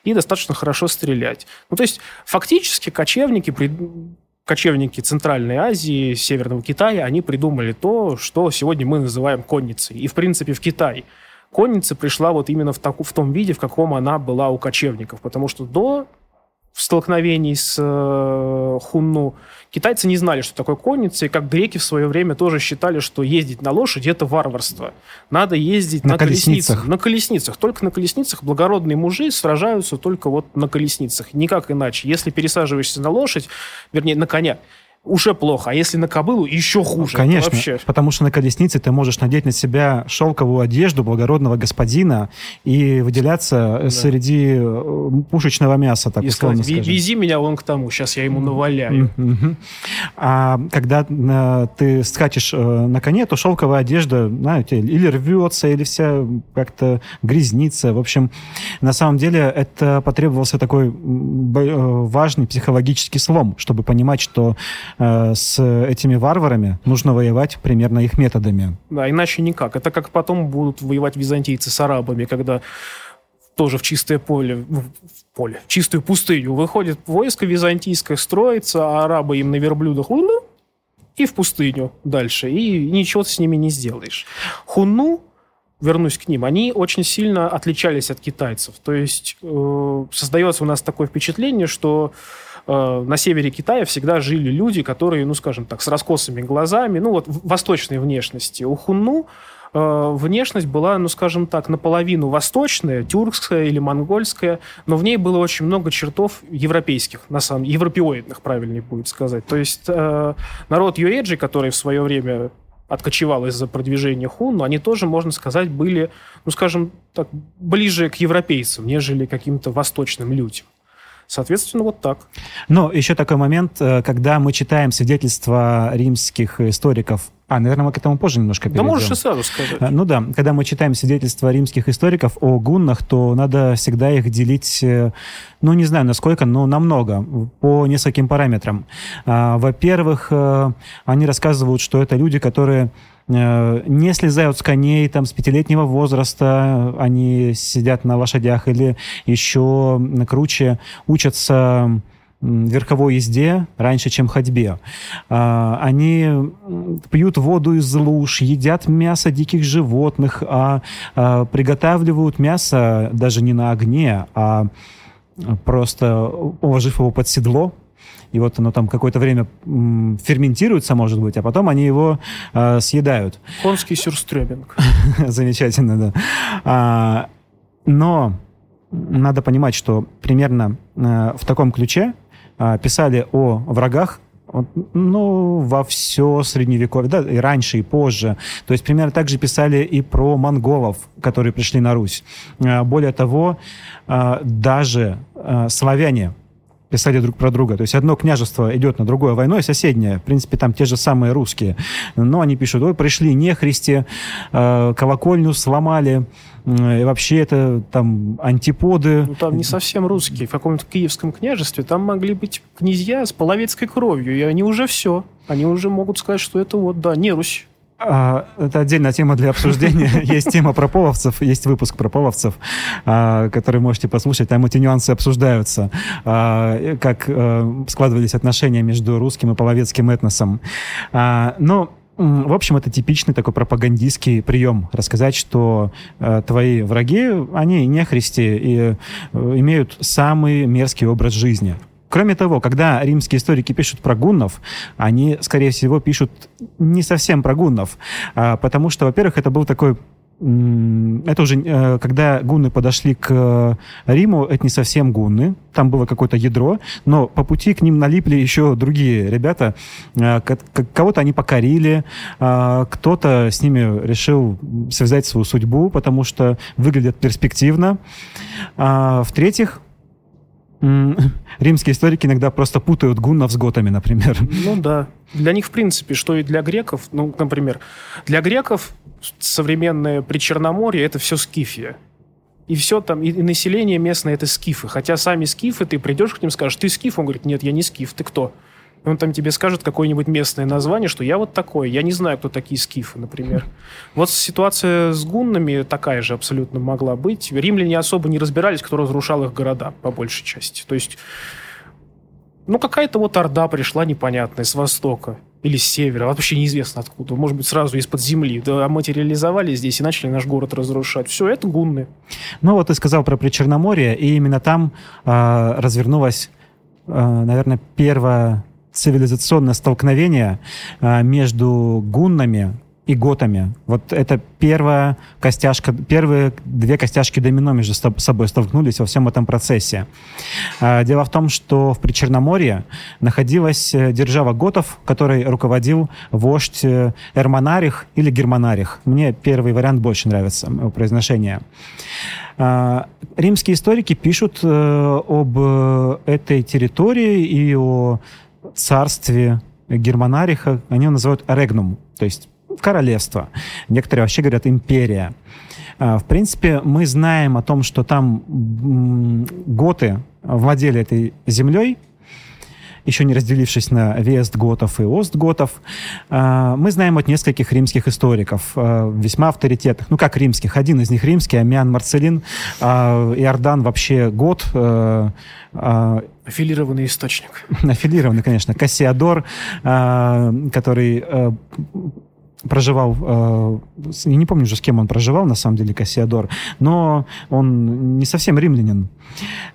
и достаточно хорошо стрелять. Ну, то есть фактически кочевники, кочевники Центральной Азии, Северного Китая, они придумали то, что сегодня мы называем конницей. И, в принципе, в Китай конница пришла вот именно в, таку, в том виде, в каком она была у кочевников. Потому что до в столкновении с э, Хунну, китайцы не знали, что такое конница, и как греки в свое время тоже считали, что ездить на лошади – это варварство. Надо ездить на, на колесницах. колесницах. На колесницах. Только на колесницах благородные мужи сражаются только вот на колесницах. Никак иначе. Если пересаживаешься на лошадь, вернее, на коня, уже плохо. А если на кобылу, еще хуже. Конечно, вообще... потому что на колеснице ты можешь надеть на себя шелковую одежду благородного господина и выделяться да. среди э, пушечного мяса, так и условно сказать, скажем. Вези меня вон к тому, сейчас я ему наваляю. Mm-hmm. А когда э, ты скачешь э, на коне, то шелковая одежда, знаете, или рвется, или вся как-то грязнится. В общем, на самом деле это потребовался такой важный психологический слом, чтобы понимать, что Э, с этими варварами нужно воевать примерно их методами. Да, иначе никак. Это как потом будут воевать византийцы с арабами, когда тоже в чистое поле, в поле, в чистую пустыню выходит войско византийское, строится, а арабы им на верблюдах и в пустыню дальше, и ничего ты с ними не сделаешь. Хунну, вернусь к ним, они очень сильно отличались от китайцев. То есть э, создается у нас такое впечатление, что Э, на севере Китая всегда жили люди, которые, ну, скажем так, с раскосыми глазами, ну, вот восточной внешности. У хунну э, внешность была, ну, скажем так, наполовину восточная, тюркская или монгольская, но в ней было очень много чертов европейских, на самом деле, европеоидных, правильнее будет сказать. То есть э, народ Юэджи, который в свое время откочевал из-за продвижения хун, но они тоже, можно сказать, были, ну, скажем так, ближе к европейцам, нежели каким-то восточным людям. Соответственно, вот так. Но еще такой момент, э, когда мы читаем свидетельства римских историков а, наверное, мы к этому позже немножко перейдем. Да можешь и сразу сказать. Э, ну да, когда мы читаем свидетельства римских историков о гуннах, то надо всегда их делить, э, ну не знаю насколько, но намного, по нескольким параметрам. Во-первых, они рассказывают, что это люди, которые не слезают с коней там с пятилетнего возраста, они сидят на лошадях или еще круче учатся верховой езде раньше, чем ходьбе. А, они пьют воду из луж, едят мясо диких животных, а, а приготавливают мясо даже не на огне, а просто уложив его под седло, и вот оно там какое-то время ферментируется, может быть, а потом они его э, съедают. Конский сюрстрёбинг. *laughs* Замечательно, да. А, но надо понимать, что примерно э, в таком ключе э, писали о врагах ну, во все средневековье, да, и раньше, и позже. То есть примерно так же писали и про монголов, которые пришли на Русь. Более того, даже славяне писали друг про друга. То есть одно княжество идет на другое войной, соседнее, в принципе, там те же самые русские. Но они пишут, ой, пришли нехристи, э, колокольню сломали, и вообще это там антиподы. Ну, там не совсем русские. В каком-то киевском княжестве там могли быть князья с половецкой кровью, и они уже все. Они уже могут сказать, что это вот, да, не Русь. А, это отдельная тема для обсуждения. *laughs* Есть тема про половцев, есть выпуск про половцев, а, который можете послушать. Там эти нюансы обсуждаются, а, как э, складывались отношения между русским и половецким этносом. Но в общем, это типичный такой пропагандистский прием. Рассказать, что э, твои враги, они не христи и э, имеют самый мерзкий образ жизни. Кроме того, когда римские историки пишут про гуннов, они, скорее всего, пишут не совсем про гуннов, а, потому что, во-первых, это был такой это уже, э, когда гунны подошли к э, Риму, это не совсем гунны, там было какое-то ядро, но по пути к ним налипли еще другие ребята, э, кого-то они покорили, кто-то с ними решил связать свою судьбу, потому что выглядят перспективно. А, в-третьих, *laughs* Римские историки иногда просто путают гуннов с готами, например. Ну да. Для них, в принципе, что и для греков, ну, например, для греков современное Причерноморье – это все Скифия. И все там, и, и население местное – это скифы. Хотя сами скифы, ты придешь к ним, скажешь, ты скиф? Он говорит, нет, я не скиф, ты кто? Он там тебе скажет какое-нибудь местное название, что я вот такой, я не знаю, кто такие скифы, например. Вот ситуация с гуннами такая же абсолютно могла быть. Римляне особо не разбирались, кто разрушал их города, по большей части. То есть, ну, какая-то вот орда пришла непонятная с востока или с севера, вообще неизвестно откуда, может быть, сразу из-под земли, да, материализовались здесь и начали наш город разрушать. Все, это гунны. Ну, вот ты сказал про Причерноморье, и именно там э, развернулась, э, наверное, первая цивилизационное столкновение а, между гуннами и готами. Вот это первая костяшка, первые две костяшки домино между собой столкнулись во всем этом процессе. А, дело в том, что в Причерноморье находилась э, держава готов, которой руководил вождь э, Эрмонарих или Германарих. Мне первый вариант больше нравится, произношение. А, римские историки пишут э, об этой территории и о царстве Германариха, они его называют Регнум, то есть королевство. Некоторые вообще говорят империя. А, в принципе, мы знаем о том, что там готы владели этой землей, еще не разделившись на Вестготов и Остготов. А, мы знаем от нескольких римских историков, а, весьма авторитетных. Ну, как римских? Один из них римский, Амиан Марцелин. Иордан вообще год. Аффилированный источник. *laughs* Аффилированный, конечно. Кассиадор, который проживал, я не помню уже, с кем он проживал, на самом деле, Кассиадор, но он не совсем римлянин.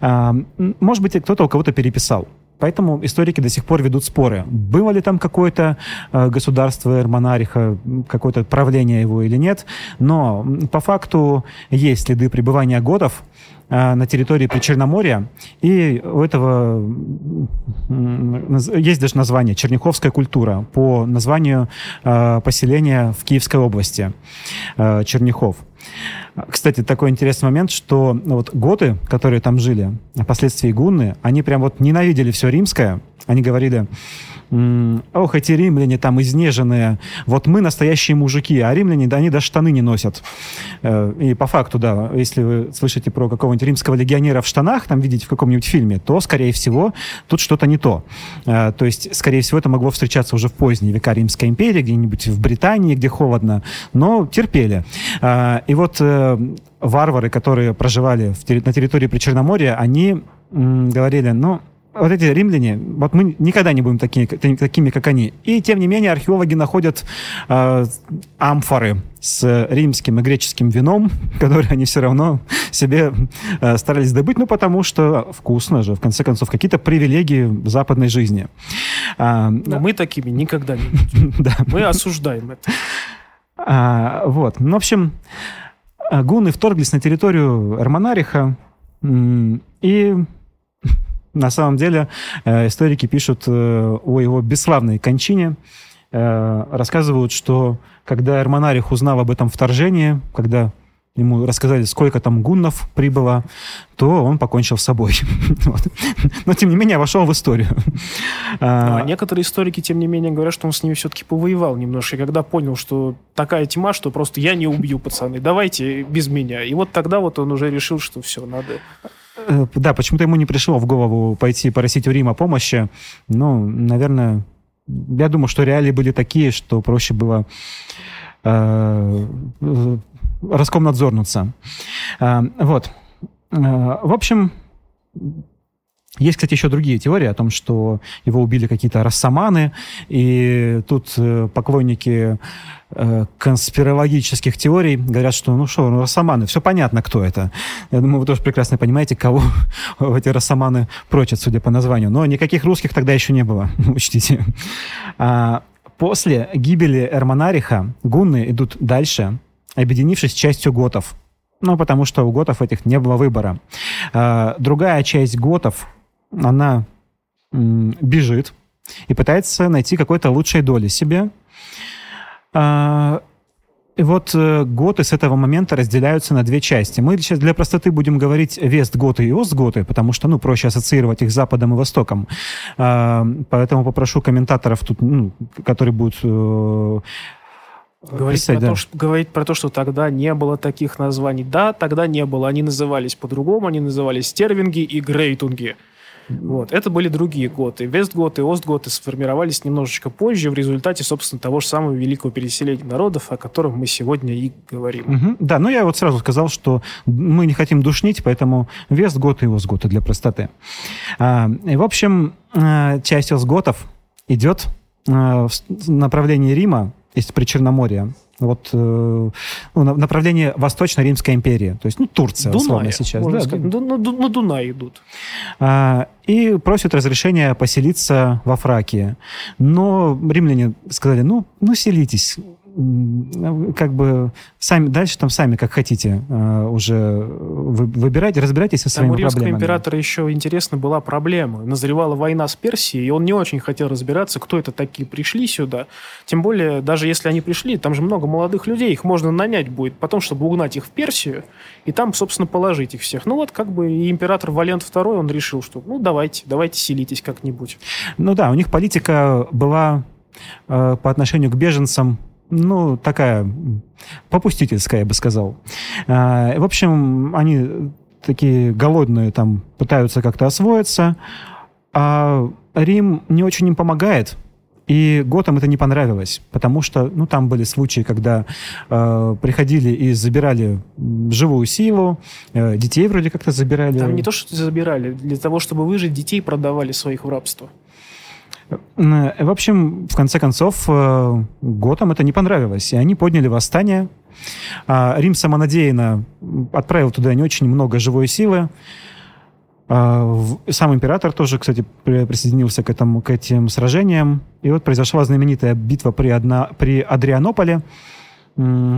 Может быть, кто-то у кого-то переписал. Поэтому историки до сих пор ведут споры. Было ли там какое-то э, государство Эрмонариха, какое-то правление его или нет. Но по факту есть следы пребывания годов Э, на территории Причерноморья. И у этого есть даже название «Черняховская культура» по названию э, поселения в Киевской области Черняхов. Кстати, такой интересный момент, что вот готы, которые там жили, а впоследствии гунны, они прям вот ненавидели все римское. Они говорили, ох, эти римляне там изнеженные, вот мы настоящие мужики, а римляне, да, они даже штаны не носят. Э, и по факту, да, если вы слышите про какого-нибудь римского легионера в штанах, там видите в каком-нибудь фильме, то, скорее всего, тут что-то не то. Э, то есть, скорее всего, это могло встречаться уже в поздние века Римской империи, где-нибудь в Британии, где холодно, но терпели. Э, и вот варвары, которые проживали на территории Причерноморья, они говорили, ну, вот эти римляне, вот мы никогда не будем такими, такими как они. И тем не менее археологи находят э, амфоры с римским и греческим вином, *laughs* которые они все равно себе э, старались добыть, ну потому что вкусно же, в конце концов, какие-то привилегии западной жизни. А, Но мы такими никогда не будем. *laughs* да. Мы осуждаем это. А, вот, ну, в общем, гуны вторглись на территорию Эрмонариха и на самом деле э, историки пишут э, о его бесславной кончине, э, рассказывают, что когда Эрмонарих узнал об этом вторжении, когда ему рассказали, сколько там гуннов прибыло, то он покончил с собой. *laughs* вот. Но, тем не менее, вошел в историю. а, а некоторые историки, тем не менее, говорят, что он с ними все-таки повоевал немножко, и когда понял, что такая тьма, что просто я не убью, пацаны, давайте без меня. И вот тогда вот он уже решил, что все, надо да, почему-то ему не пришло в голову пойти просить у Рима помощи. Ну, наверное, я думаю, что реалии были такие, что проще было э, раскомнадзорнуться. Э, вот. Э, в общем, есть, кстати, еще другие теории о том, что его убили какие-то рассаманы, и тут э, поклонники э, конспирологических теорий говорят, что ну что, ну рассаманы, все понятно, кто это. Я думаю, вы тоже прекрасно понимаете, кого *laughs* эти рассаманы прочат, судя по названию. Но никаких русских тогда еще не было, *laughs* учтите. А после гибели Эрмонариха гунны идут дальше, объединившись с частью готов. Ну, потому что у готов этих не было выбора. А, другая часть готов она бежит и пытается найти какой-то лучшей доли себе. А, и вот э, готы с этого момента разделяются на две части. Мы сейчас для простоты будем говорить вест-готы и ост-готы, потому что, ну, проще ассоциировать их с Западом и Востоком. А, поэтому попрошу комментаторов тут, ну, которые будут э, Говорить, Писать, про да. то, что, говорить про то, что тогда не было таких названий. Да, тогда не было. Они назывались по-другому. Они назывались стервинги и грейтунги. Вот. Это были другие готы. Вестготы и Остготы сформировались немножечко позже в результате, собственно, того же самого великого переселения народов, о котором мы сегодня и говорим. Угу. Да, но я вот сразу сказал, что мы не хотим душнить, поэтому Вестготы и Остготы для простоты. А, и, в общем, а, часть Остготов идет а, в направлении Рима, есть при Черноморье вот э, ну, направление Восточно-Римской империи, то есть ну, Турция, Дуная, условно, сейчас. да, сказать, на, на, на Дунай идут. А, и просят разрешения поселиться во Фракии. Но римляне сказали, ну, ну селитесь, как бы сами дальше там сами как хотите э, уже вы, выбирайте, разбирайтесь со своими там у римского проблемами. императора еще интересно была проблема. Назревала война с Персией, и он не очень хотел разбираться, кто это такие пришли сюда. Тем более, даже если они пришли, там же много молодых людей, их можно нанять будет потом, чтобы угнать их в Персию, и там, собственно, положить их всех. Ну вот, как бы и император Валент II, он решил, что ну давайте, давайте селитесь как-нибудь. Ну да, у них политика была э, по отношению к беженцам ну, такая попустительская, я бы сказал. Э, в общем, они такие голодные там пытаются как-то освоиться, а Рим не очень им помогает. И Готам это не понравилось, потому что, ну, там были случаи, когда э, приходили и забирали живую силу, э, детей вроде как-то забирали. Там не то, что забирали, для того, чтобы выжить, детей продавали своих в рабство. В общем, в конце концов, э, Готам это не понравилось, и они подняли восстание. А Рим самонадеянно отправил туда не очень много живой силы. А, сам император тоже, кстати, присоединился к, этому, к этим сражениям. И вот произошла знаменитая битва при, одна, при Адрианополе,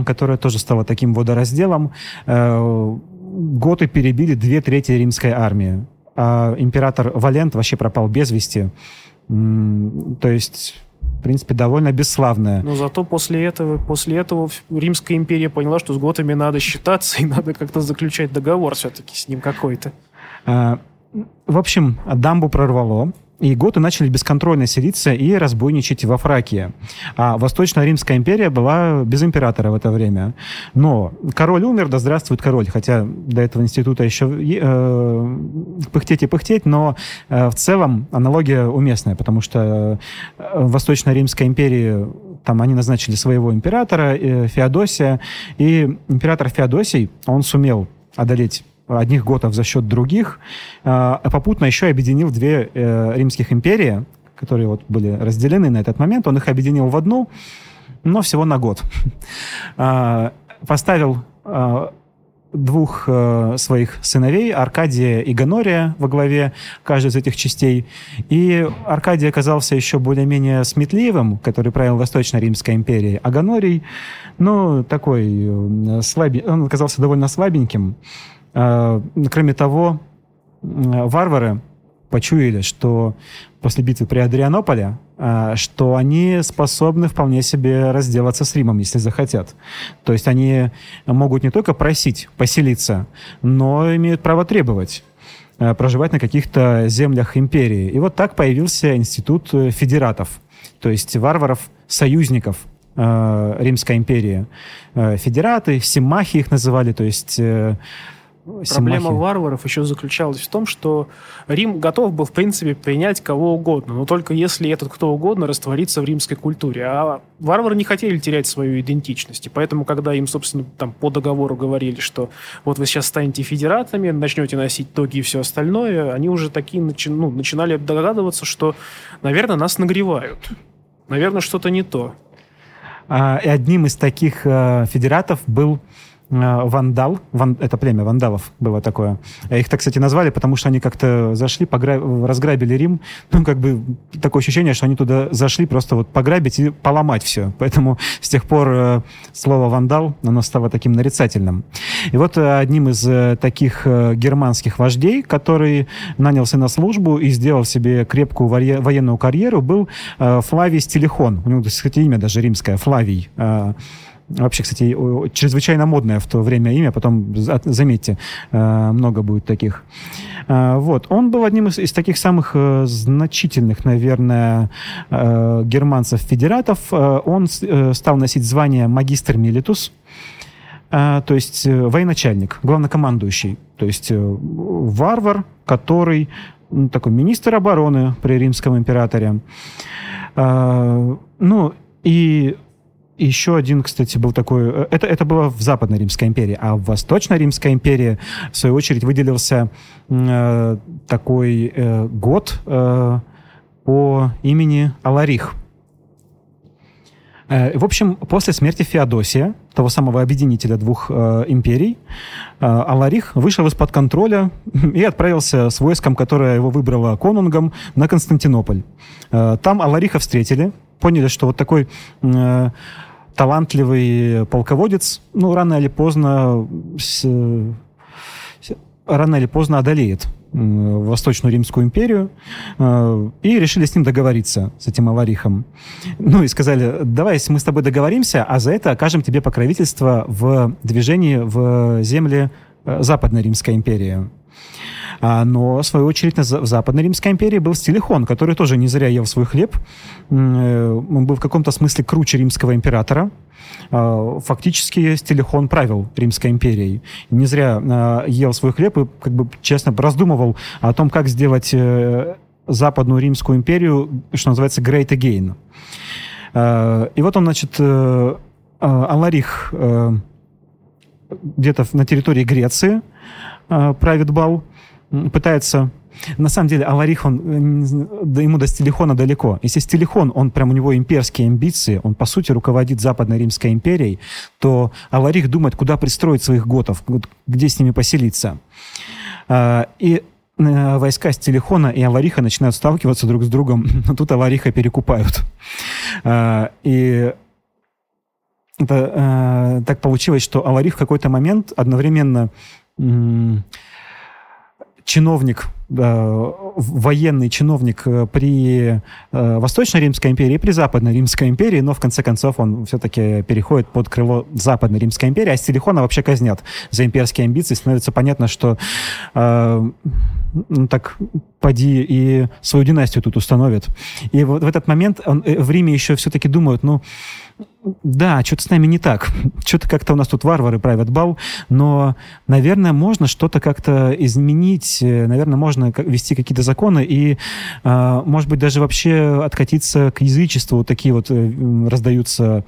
которая тоже стала таким водоразделом. Э, готы перебили две трети римской армии. А император Валент вообще пропал без вести. То есть в принципе, довольно бесславная. Но зато после этого, после этого Римская империя поняла, что с готами надо считаться *laughs* и надо как-то заключать договор все-таки с ним какой-то. А, в общем, дамбу прорвало, и готы начали бесконтрольно селиться и разбойничать во Фракии. А Восточная Римская империя была без императора в это время. Но король умер, да здравствует король, хотя до этого института еще э, пыхтеть и пыхтеть, но э, в целом аналогия уместная, потому что э, Восточная Римская империя там они назначили своего императора, э, Феодосия, и император Феодосий, он сумел одолеть одних готов за счет других, а попутно еще объединил две э, римских империи, которые вот были разделены на этот момент, он их объединил в одну, но всего на год. А, *laughs* поставил двух э, своих сыновей, Аркадия и Ганория во главе каждой из этих частей. И Аркадий оказался еще более-менее сметливым, который правил Восточной Римской империей, а Ганорий, ну, такой э, слабый, он оказался довольно слабеньким. Э, кроме того, варвары почуяли, что после битвы при Адрианополе, э, что они способны вполне себе разделаться с Римом, если захотят. То есть они могут не только просить поселиться, но имеют право требовать э, проживать на каких-то землях империи. И вот так появился институт федератов, то есть варваров, союзников Римской империи. Федераты, симахи их называли, то есть Проблема варваров еще заключалась в том, что Рим готов был, в принципе, принять кого угодно, но только если этот кто угодно растворится в римской культуре. А варвары не хотели терять свою идентичность. И поэтому, когда им, собственно, там по договору говорили, что вот вы сейчас станете федератами, начнете носить тоги и все остальное, они уже такие начи- ну, начинали догадываться, что, наверное, нас нагревают. Наверное, что-то не то. А, и одним из таких э, федератов был вандал, ван, это племя вандалов было такое. Их так, кстати, назвали, потому что они как-то зашли, погра... разграбили Рим. Ну, как бы такое ощущение, что они туда зашли просто вот пограбить и поломать все. Поэтому с тех пор э, слово вандал, оно стало таким нарицательным. И вот э, одним из таких германских вождей, который нанялся на службу и сделал себе крепкую военную карьеру, был Флавий Стилихон. У него, кстати, имя даже римское, Флавий. Вообще, кстати, чрезвычайно модное в то время имя, потом, заметьте, э, много будет таких. Э, вот. Он был одним из, из таких самых э, значительных, наверное, германцев-федератов. Он стал носить звание магистр милитус, то есть военачальник, главнокомандующий, то есть варвар, который ну, такой министр обороны при римском императоре. Ну, и еще один, кстати, был такой... Э, это, это было в Западной Римской империи, а в Восточной Римской империи, в свою очередь, выделился э, такой э, год э, по имени Аларих. Э, в общем, после смерти Феодосия, того самого объединителя двух э, империй, э, Аларих вышел из-под контроля *laughs* и отправился с войском, которое его выбрало конунгом, на Константинополь. Э, там Алариха встретили, поняли, что вот такой... Э, талантливый полководец, ну, рано или поздно с, рано или поздно одолеет Восточную Римскую империю э, и решили с ним договориться, с этим Аварихом. Ну и сказали, давай мы с тобой договоримся, а за это окажем тебе покровительство в движении в земле э, Западной Римской империи. А, но, в свою очередь, в Западной Римской империи был Стилихон, который тоже не зря ел свой хлеб. Э, он был в каком-то смысле круче римского императора. А, фактически Стилихон правил Римской империей. Не зря а, ел свой хлеб и, как бы, честно, раздумывал о том, как сделать э, Западную Римскую империю, что называется, great again. И вот он, значит, э, Аларих где-то на территории Греции правит бал, пытается на самом деле, Аларих, он, да, ему до Стилихона далеко. Если Стилихон, он прям у него имперские амбиции, он, по сути, руководит Западной Римской империей, то Аларих думает, куда пристроить своих готов, где с ними поселиться. А, и э, войска Стилихона и Алариха начинают сталкиваться друг с другом, *laughs* но тут Алариха перекупают. А, и это, э, так получилось, что Аларих в какой-то момент одновременно чиновник, э, военный чиновник э, при э, Восточной Римской империи и при Западной Римской империи, но в конце концов он все-таки переходит под крыло Западной Римской империи, а Стилихона вообще казнят за имперские амбиции. Становится понятно, что э, ну, так поди и свою династию тут установит. И вот в этот момент он, в Риме еще все-таки думают, ну, да, что-то с нами не так. *laughs* Что-то как-то у нас тут варвары правят бал, но, наверное, можно что-то как-то изменить, наверное, можно ввести какие-то законы и, а, может быть, даже вообще откатиться к язычеству. Такие вот э, раздаются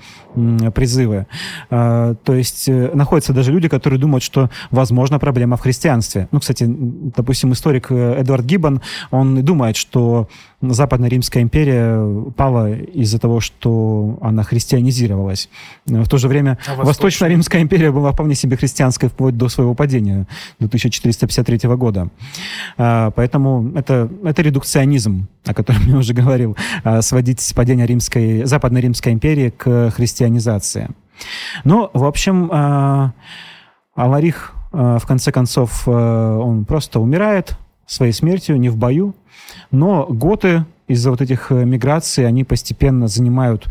призывы. А, то есть э, находятся даже люди, которые думают, что, возможно, проблема в христианстве. Ну, кстати, допустим, историк э, Эдвард Гиббон, он думает, что Западная Римская империя пала из-за того, что она христианизировалась. В то же время а Восточная Римская империя была вполне себе христианской вплоть до своего падения 1453 года. А, поэтому это, это редукционизм, о котором я уже говорил, а, сводить падение Римской, Западной Римской империи к христианизации. Ну, в общем, Аларих, в конце концов, он просто умирает своей смертью, не в бою, но готы из-за вот этих э, миграций, они постепенно занимают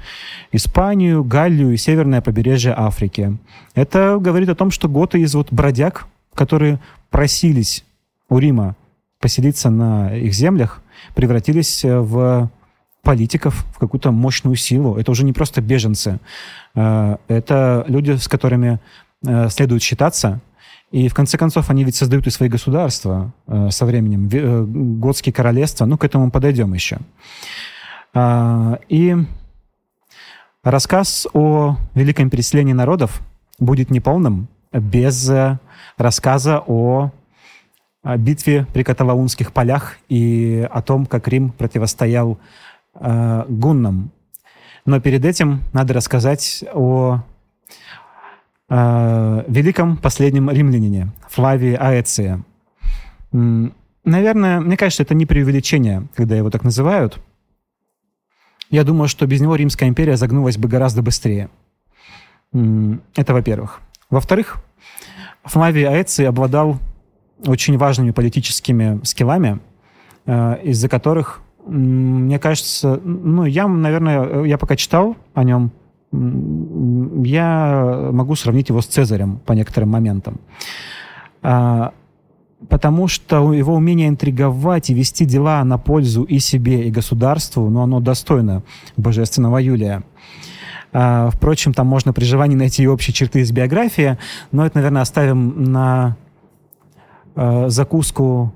Испанию, Галлию и северное побережье Африки. Это говорит о том, что готы из вот бродяг, которые просились у Рима поселиться на их землях, превратились э, в политиков, в какую-то мощную силу. Это уже не просто беженцы. Э, это люди, с которыми следует считаться, и в конце концов они ведь создают и свои государства э, со временем, э, готские королевства, ну к этому подойдем еще. А, и рассказ о великом переселении народов будет неполным без э, рассказа о битве при Каталаунских полях и о том, как Рим противостоял э, гуннам. Но перед этим надо рассказать о э, великом последнем римлянине Флавии Аэция. Наверное, мне кажется, это не преувеличение, когда его так называют. Я думаю, что без него Римская империя загнулась бы гораздо быстрее. Это во-первых. Во-вторых, Флавий Аэций обладал очень важными политическими скиллами, э, из-за которых, мне кажется, ну, я, наверное, я пока читал о нем, я могу сравнить его с Цезарем по некоторым моментам. А, потому что его умение интриговать и вести дела на пользу и себе, и государству, ну, оно достойно божественного Юлия. А, впрочем, там можно при желании найти и общие черты из биографии, но это, наверное, оставим на а, закуску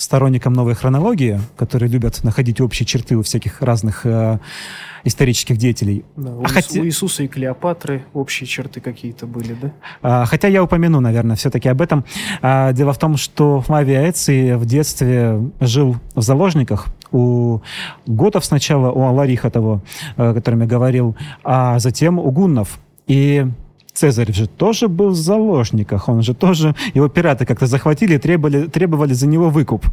сторонникам новой хронологии, которые любят находить общие черты у всяких разных э, исторических деятелей. Да, у, а хотя... у Иисуса и Клеопатры общие черты какие-то были, да? А, хотя я упомяну, наверное, все-таки об этом. А, дело в том, что Флавий Эций в детстве жил в заложниках у готов сначала, у Алариха того, о котором я говорил, а затем у гуннов. И Цезарь же тоже был в заложниках, он же тоже, его пираты как-то захватили и требовали, требовали за него выкуп.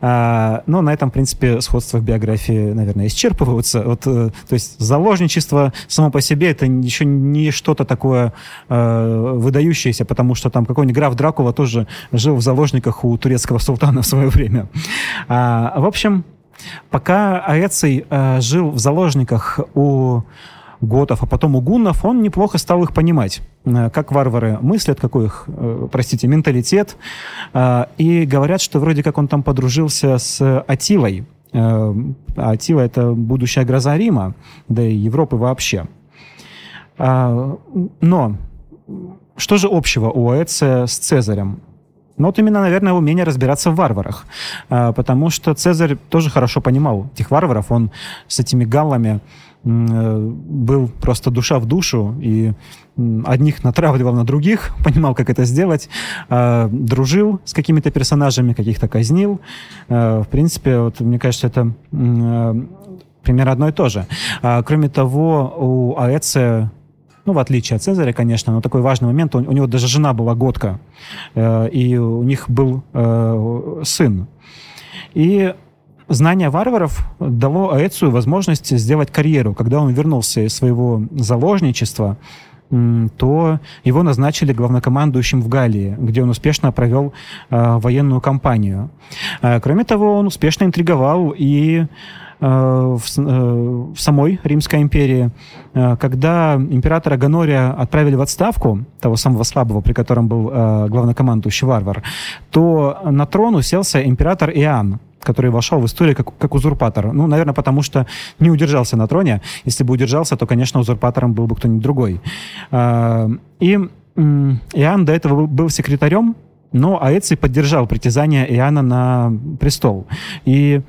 А, но на этом, в принципе, сходства в биографии, наверное, исчерпываются. Вот, э, то есть заложничество само по себе это еще не что-то такое э, выдающееся, потому что там какой-нибудь граф Дракула тоже жил в заложниках у турецкого султана в свое время. А, в общем, пока Аэций э, жил в заложниках у готов, а потом у гуннов, он неплохо стал их понимать, э, как варвары мыслят, какой их, э, простите, менталитет. Э, и говорят, что вроде как он там подружился с Атилой. Атила — это будущая гроза Рима, да и Европы вообще. Но что же общего у Эция с Цезарем? Ну вот именно, наверное, умение разбираться в варварах. Потому что Цезарь тоже хорошо понимал этих варваров. Он с этими галлами был просто душа в душу и одних натравливал на других, *laughs* понимал, как это сделать, э, дружил с какими-то персонажами, каких-то казнил. Э, в принципе, вот, мне кажется, это примерно одно и то же. А, кроме того, у Аэция ну, в отличие от Цезаря, конечно, но такой важный момент, у, него даже жена была годка, э, и у них был э, сын. И знание варваров дало Аэцию возможность сделать карьеру. Когда он вернулся из своего заложничества, то его назначили главнокомандующим в Галлии, где он успешно провел э, военную кампанию. Э, кроме того, он успешно интриговал и э, в, э, в самой Римской империи. Э, когда императора Гонория отправили в отставку, того самого слабого, при котором был э, главнокомандующий варвар, то на трон уселся император Иоанн, который вошел в историю как, как узурпатор. Ну, наверное, потому что не удержался на троне. Если бы удержался, то, конечно, узурпатором был бы кто-нибудь другой. А, и Иоанн до этого был секретарем, но Аэций поддержал притязание Иоанна на престол. И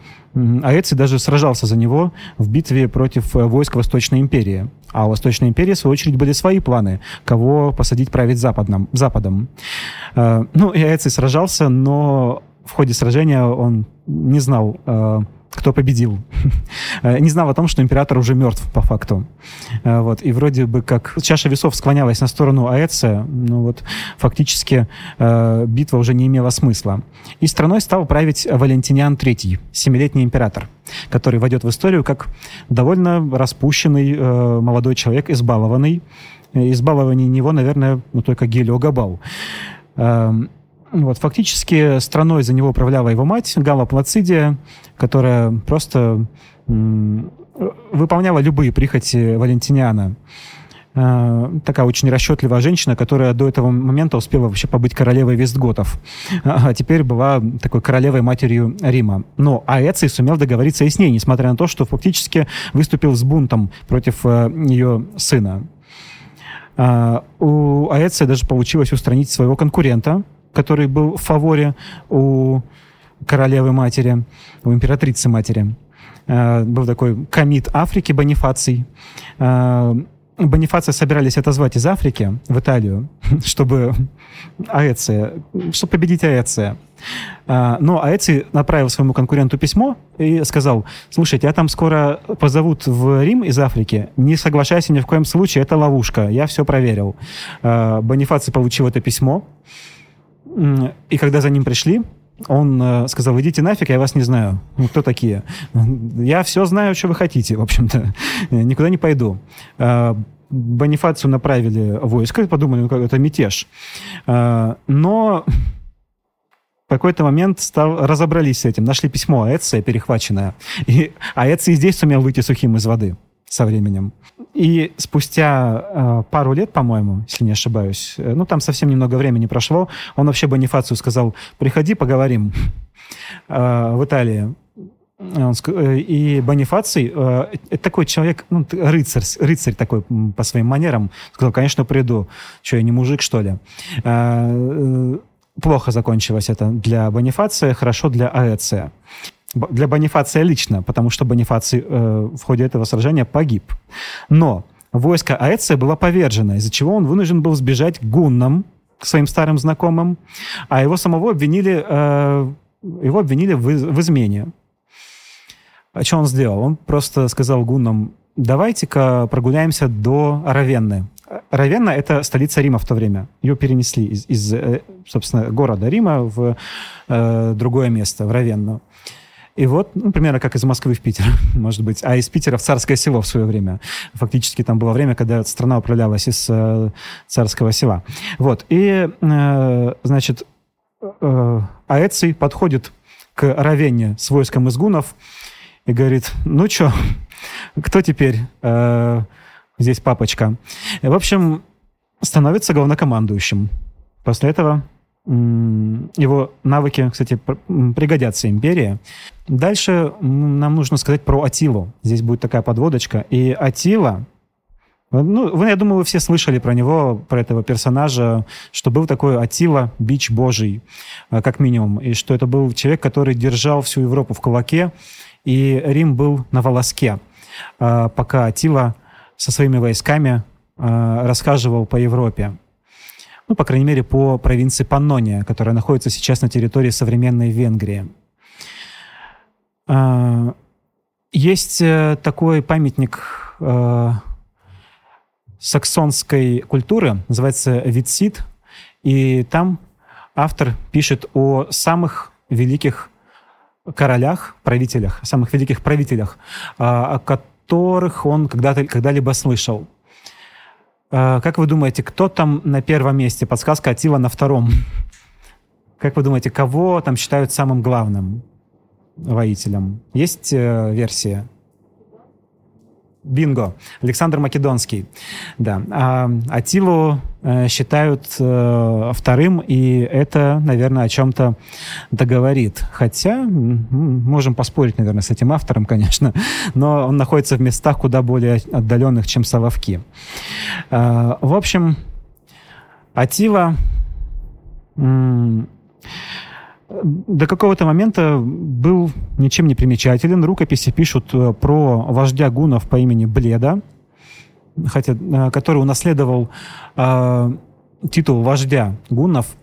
Аэций даже сражался за него в битве против э, войск Восточной империи. А у Восточной империи, в свою очередь, были свои планы, кого посадить править западным, Западом. А, ну, и Аэций сражался, но в ходе сражения он не знал, э, кто победил. *laughs* Э, не знал о том, что император уже мертв по факту. Э, вот. И вроде бы как чаша весов склонялась на сторону Аэция, но вот фактически битва уже не имела смысла. И страной стал править Валентиниан III, семилетний император, который войдет в историю как довольно распущенный молодой человек, избалованный. Избалованный него, наверное, ну, только Гелио Габал. Эм, вот, фактически страной за него управляла его мать, Гала Плацидия, которая просто выполняла любые прихоти Валентиниана. Э, такая очень расчетливая женщина, которая до этого момента успела вообще побыть королевой Вестготов, а теперь была такой королевой матерью Рима. Но Аэций сумел договориться и с ней, несмотря на то, что фактически выступил с бунтом против э, ее сына. Э, у Аэция даже получилось устранить своего конкурента, который был в фаворе у королевы матери, у императрицы матери. Э, был такой комит Африки Бонифаций. Э, Бонифация собирались отозвать из Африки в Италию, *laughs* чтобы Аэция, чтобы победить Аэция. Э, но Аэций направил своему конкуренту письмо и сказал, слушайте, я там скоро позовут в Рим из Африки, не соглашайся ни в коем случае, это ловушка, я все проверил. Бонифаций получил это письмо, и когда за ним пришли, он э, сказал, идите нафиг, я вас не знаю. Ну, кто такие? Я все знаю, что вы хотите, в общем-то. Никуда не пойду. Э, Бонифацию направили войско, подумали, ну, это мятеж. Э, но в какой-то момент стал, разобрались с этим, нашли письмо Аэция перехваченное. И Аэций здесь сумел выйти сухим из воды со временем. И спустя э, пару лет, по-моему, если не ошибаюсь, э, ну там совсем немного времени прошло, он вообще Бонифацию сказал, приходи, поговорим *laughs* э, в Италии. Э, и Бонифаций, э, это такой человек, ну, рыцарь, рыцарь такой по своим манерам, сказал, конечно, приду. Что, я не мужик, что ли? Э, э, плохо закончилось это для Бонифация, хорошо для Аэция для Бонифация лично, потому что Бонифаций э, в ходе этого сражения погиб. Но войско Аэция было повержено, из-за чего он вынужден был сбежать к гуннам, к своим старым знакомым, а его самого обвинили, э, его обвинили в, в измене. А что он сделал? Он просто сказал гуннам, давайте-ка прогуляемся до Равенны. Равенна — это столица Рима в то время. Ее перенесли из, из э, собственно, города Рима в э, другое место, в Равенну. И вот, ну, примерно как из Москвы в Питер, *laughs* может быть, а из Питера в Царское село в свое время. Фактически там было время, когда страна управлялась из э, Царского села. Вот, и, э, значит, э, Аэций подходит к Равенне с войском из и говорит, ну что, кто теперь э, здесь папочка? В общем, становится главнокомандующим. После этого его навыки, кстати, пригодятся империи. Дальше нам нужно сказать про Атилу. Здесь будет такая подводочка. И Атила, ну, вы, я думаю, вы все слышали про него, про этого персонажа, что был такой Атила, бич божий, э, как минимум, и что это был человек, который держал всю Европу в кулаке, и Рим был на волоске, э, пока Атила со своими войсками э, расхаживал по Европе ну, по крайней мере, по провинции Паннония, которая находится сейчас на территории современной Венгрии. А, есть э, такой памятник э, саксонской культуры, называется Витсид, и там автор пишет о самых великих королях, правителях, самых великих правителях, а, о которых он когда-то, когда-либо слышал. А, как вы думаете, кто там на первом месте? Подсказка Атила на втором. Как вы думаете, кого там считают самым главным воителем? Есть э, версия? Бинго. Александр Македонский. Да. А Атилу э, считают э, вторым, и это, наверное, о чем-то договорит. Хотя, можем поспорить, наверное, с этим автором, конечно, но он находится в местах куда более отдаленных, чем Соловки. Э, в общем, Атила до какого-то момента был ничем не примечателен. Рукописи пишут э, про вождя гунов по имени Бледа, хотя, э, который унаследовал э, титул вождя гуннов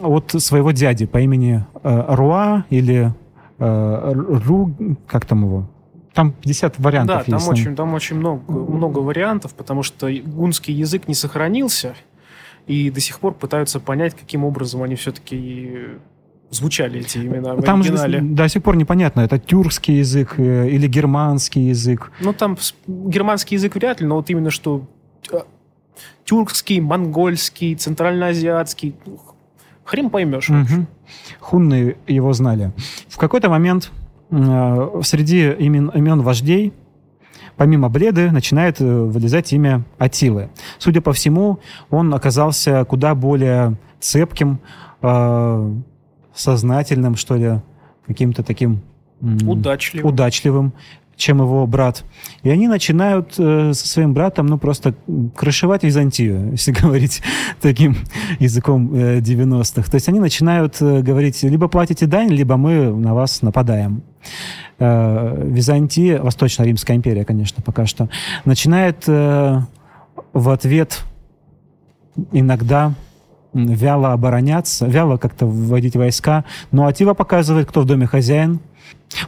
от своего дяди по имени э, Руа или э, Ру, как там его? Там 50 вариантов да, там есть. Очень, там очень много, много вариантов, потому что гунский язык не сохранился, и до сих пор пытаются понять, каким образом они все-таки звучали эти имена в там оригинале. Же до сих пор непонятно, это тюркский язык э, или германский язык. Ну, там германский язык вряд ли, но вот именно что э, тюркский, монгольский, центральноазиатский, хрен поймешь. Угу. Хунны его знали. В какой-то момент э, среди имен, имен вождей помимо Бледы начинает э, вылезать имя Атилы. Судя по всему, он оказался куда более цепким, э, сознательным, что ли, каким-то таким удачливым. удачливым, чем его брат. И они начинают э, со своим братом, ну, просто крышевать Византию, *laughs* если говорить таким языком э, 90-х. То есть они начинают э, говорить, либо платите дань, либо мы на вас нападаем. Э, Византия, Восточно-Римская империя, конечно, пока что, начинает э, в ответ иногда вяло обороняться, вяло как-то вводить войска. Но Атива показывает, кто в доме хозяин.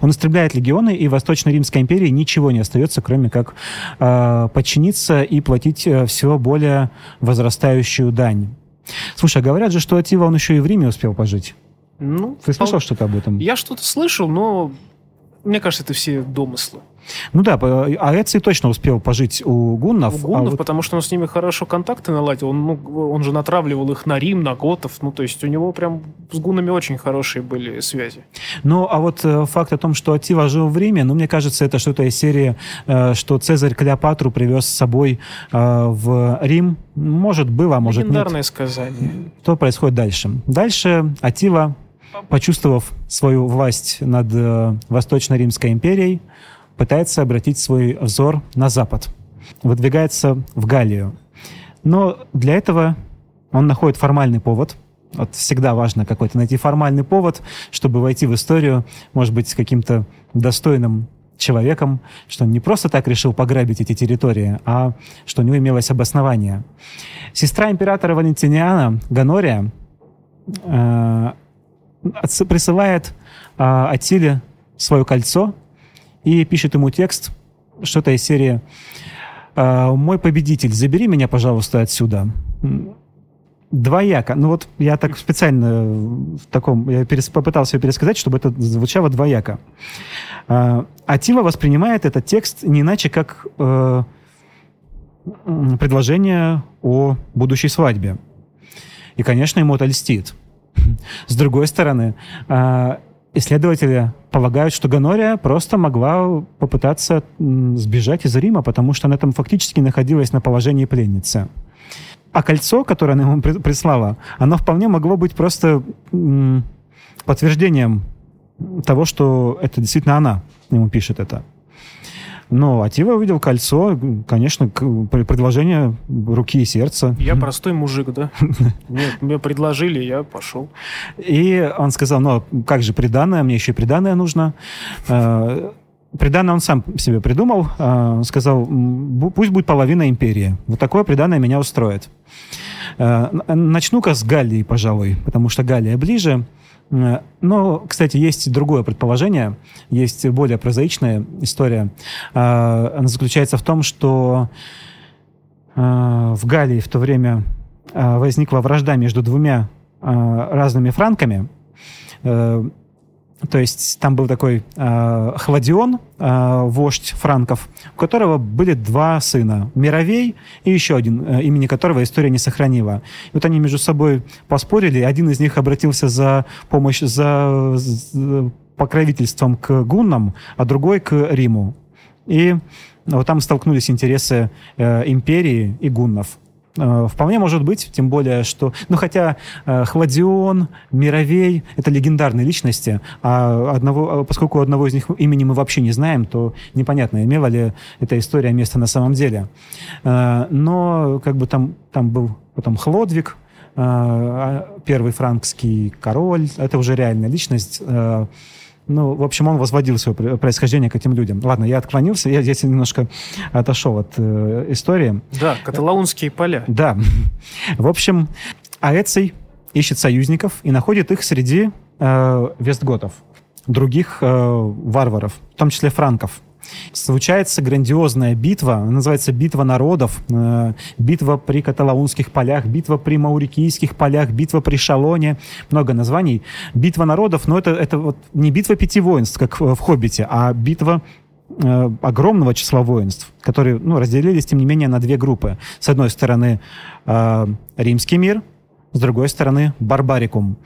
Он истребляет легионы, и Восточно-Римской империи ничего не остается, кроме как э, подчиниться и платить э, все более возрастающую дань. Слушай, а говорят же, что Атива, он еще и в Риме успел пожить. Ну, Ты слышал пол... что-то об этом? Я что-то слышал, но мне кажется, это все домыслы. Ну да, а Эций точно успел пожить у гуннов. У гуннов, а вот... потому что он с ними хорошо контакты наладил. Он, ну, он же натравливал их на Рим, на готов. Ну, то есть у него прям с гуннами очень хорошие были связи. Ну, а вот э, факт о том, что Атива жил в Риме, ну, мне кажется, это что-то из серии, э, что Цезарь Клеопатру привез с собой э, в Рим. Может, было, а может, Легендарное нет. сказание. Что происходит дальше? Дальше Атила почувствовав свою власть над э, Восточно-Римской империей, пытается обратить свой взор на запад, выдвигается в Галлию. Но для этого он находит формальный повод. Вот всегда важно какой-то найти формальный повод, чтобы войти в историю, может быть, с каким-то достойным человеком, что он не просто так решил пограбить эти территории, а что у него имелось обоснование. Сестра императора Валентиниана, Ганория, э, присылает а, Атиле свое кольцо и пишет ему текст, что-то из серии мой победитель, забери меня, пожалуйста, отсюда двояко. Ну вот я так специально в таком, я перес, попытался пересказать, чтобы это звучало двояко. А, Атила воспринимает этот текст не иначе, как э, предложение о будущей свадьбе. И, конечно, ему это льстит. С другой стороны, э, исследователи полагают, что Ганория просто могла попытаться сбежать из Рима, потому что она там фактически находилась на положении пленницы. А кольцо, которое она ему прислала, оно вполне могло быть просто подтверждением того, что это действительно она ему пишет это. Но Атива увидел кольцо, конечно, предложение руки и сердца. Я простой мужик, да? *laughs* Нет, мне предложили, я пошел. И он сказал, ну, как же приданное, мне еще и приданное нужно. Э, Приданное он сам себе придумал, э, сказал, пусть будет половина империи. Вот такое приданное меня устроит. Э, начну-ка с Галлии, пожалуй, потому что Галлия ближе. Э, но, кстати, есть другое предположение, есть более прозаичная история. Э, она заключается в том, что э, в Галлии в то время возникла вражда между двумя разными франками. То есть там был такой э, Хладион, э, вождь франков, у которого были два сына, Мировей и еще один, э, имени которого история не сохранила. И вот они между собой поспорили, один из них обратился за помощь, за, за покровительством к гуннам, а другой к Риму. И вот там столкнулись интересы э, империи и гуннов. Э, вполне может быть, тем более, что... Ну, хотя э, Хладион, Мировей — это легендарные личности, а одного, а поскольку одного из них имени мы вообще не знаем, то непонятно, имела ли эта история место на самом деле. Э, но как бы там, там был потом Хлодвиг, а первый франкский король, это уже реальная личность, ну, в общем, он возводил свое происхождение к этим людям. Ладно, я отклонился, я здесь немножко отошел от э, истории. Да, каталаунские поля. Да. В общем, Аэций ищет союзников и находит их среди э, вестготов, других э, варваров, в том числе франков случается грандиозная битва, называется «Битва народов», э, битва при Каталаунских полях, битва при Маурикийских полях, битва при Шалоне, много названий. Битва народов, но это, это вот не битва пяти воинств, как в, «Хоббите», а битва э, огромного числа воинств, которые ну, разделились, тем не менее, на две группы. С одной стороны, э, римский мир, с другой стороны, барбарикум.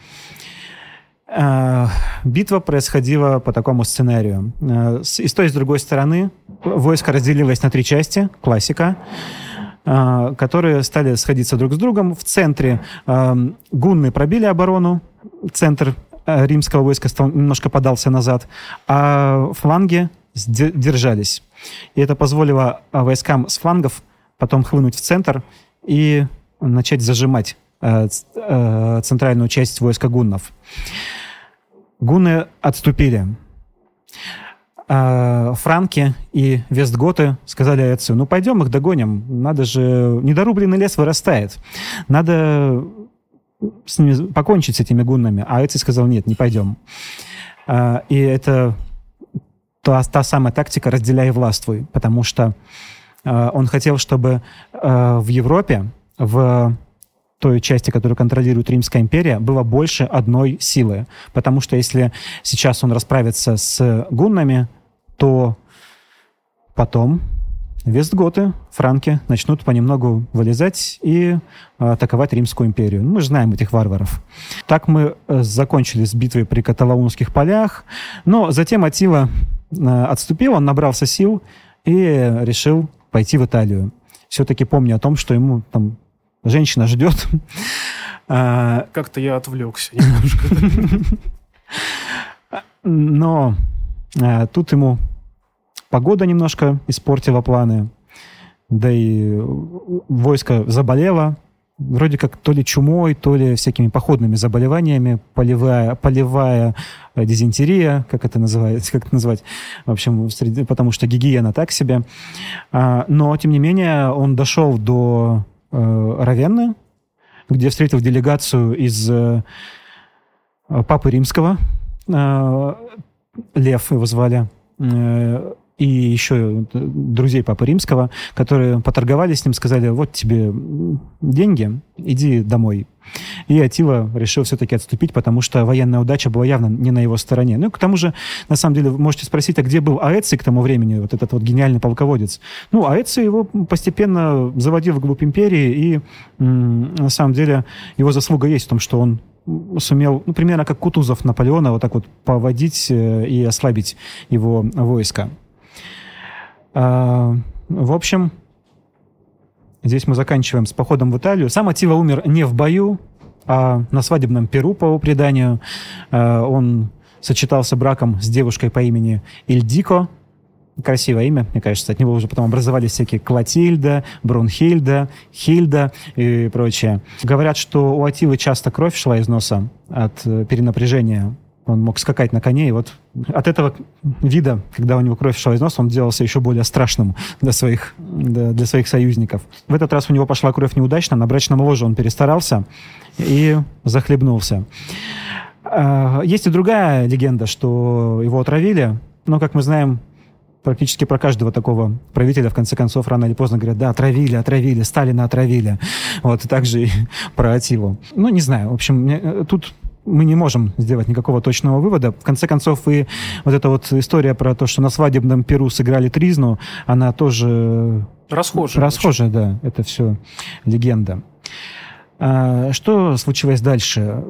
Э, битва происходила по такому сценарию. Э, и с той, и с другой стороны войско разделилось на три части, классика, э, которые стали сходиться друг с другом. В центре гунны пробили оборону, центр римского войска стал, немножко подался назад, а фланги держались. И это позволило войскам с флангов потом хлынуть в центр и начать зажимать центральную часть войска гуннов. Гуны отступили. А франки и вестготы сказали отцу, ну пойдем их догоним, надо же, недорубленный лес вырастает, надо с ними покончить с этими гуннами. А Эций сказал, нет, не пойдем. И это та, та самая тактика «разделяй и властвуй», потому что он хотел, чтобы в Европе, в той части, которую контролирует Римская империя, было больше одной силы. Потому что если сейчас он расправится с гуннами, то потом вестготы, франки начнут понемногу вылезать и атаковать Римскую империю. Мы же знаем этих варваров. Так мы э, закончили с битвой при Каталаунских полях, но затем Атила э, отступил, он набрался сил и решил пойти в Италию. Все-таки помня о том, что ему там женщина ждет. *laughs* А, Как-то я отвлекся немножко. *laughs* Но а, тут ему погода немножко испортила планы, да и войско заболело, вроде как то ли чумой, то ли всякими походными заболеваниями, полевая, полевая дизентерия, как это называется, *laughs* как это назвать, в общем, среди, потому что гигиена так себе. А, но, тем не менее, он дошел до Э, Равенны, где встретил делегацию из э, Папы Римского, э, Лев его звали, и еще друзей Папы Римского, которые поторговались с ним, сказали, вот тебе деньги, иди домой. И Атила решил все-таки отступить, потому что военная удача была явно не на его стороне. Ну, к тому же, на самом деле, вы можете спросить, а где был Аэций к тому времени, вот этот вот гениальный полководец? Ну, Аэций его постепенно заводил в глубь империи, и на самом деле его заслуга есть в том, что он сумел, ну, примерно как Кутузов Наполеона, вот так вот поводить э, и ослабить его войско. А, в общем, здесь мы заканчиваем с походом в Италию. Сам Атива умер не в бою, а на свадебном перу, по преданию. А, он сочетался браком с девушкой по имени Ильдико. Красивое имя, мне кажется. От него уже потом образовались всякие Клотильда, Брунхильда, Хильда и прочее. Говорят, что у Атилы часто кровь шла из носа от э, перенапряжения он мог скакать на коне, и вот от этого вида, когда у него кровь шла из носа, он делался еще более страшным для своих, для своих союзников. В этот раз у него пошла кровь неудачно, на брачном ложе он перестарался и захлебнулся. А, есть и другая легенда, что его отравили, но, как мы знаем, практически про каждого такого правителя, в конце концов, рано или поздно говорят, да, отравили, отравили, Сталина отравили. Вот, и также и *laughs* про Атилу. Ну, не знаю, в общем, тут мы не можем сделать никакого точного вывода. В конце концов, и вот эта вот история про то, что на свадебном Перу сыграли тризну, она тоже... Расхожая. Расхожая, да. Это все легенда. А, что случилось дальше?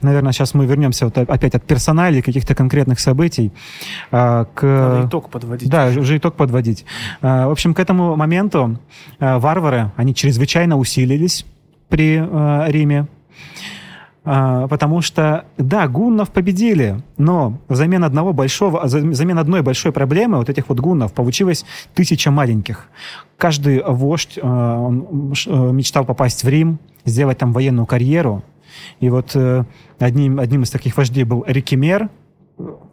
Наверное, сейчас мы вернемся вот опять от персоналей, каких-то конкретных событий. А, к... Надо итог подводить. Да, уже итог подводить. А, в общем, к этому моменту а, варвары, они чрезвычайно усилились при Риме. А, потому что, да, гуннов победили, но взамен одного большого, взамен одной большой проблемы вот этих вот гуннов получилось тысяча маленьких. Каждый вождь а, э, мечтал попасть в Рим, сделать там военную карьеру. И вот э, одним, одним из таких вождей был Рикимер,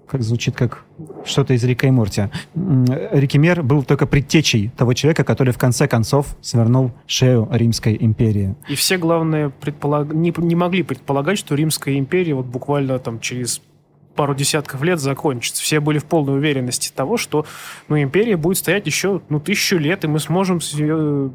как звучит как что-то из Рика и Морти. Рикимер был только предтечей того человека, который в конце концов свернул шею Римской империи. И все, главное, предполаг... не, не могли предполагать, что Римская империя вот буквально там через пару десятков лет закончится. Все были в полной уверенности того, что ну, империя будет стоять еще ну, тысячу лет, и мы сможем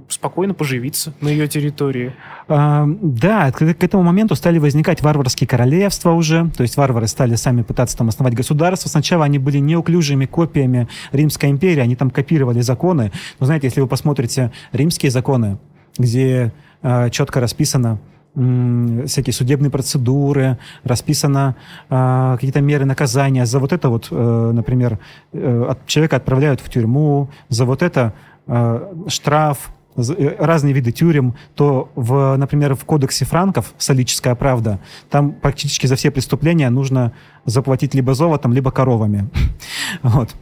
спокойно поживиться на ее территории. А, да, к, этому моменту стали возникать варварские королевства уже, то есть варвары стали сами пытаться там основать государство. Сначала они были неуклюжими копиями Римской империи, они там копировали законы. Но знаете, если вы посмотрите римские законы, где э, четко расписано, всякие судебные процедуры, расписано э, какие-то меры наказания. За вот это вот, э, например, э, человека отправляют в тюрьму, за вот это э, штраф, э, разные виды тюрем, то, в, например, в кодексе франков «Солическая правда» там практически за все преступления нужно заплатить либо золотом, либо коровами. *laughs* Вот.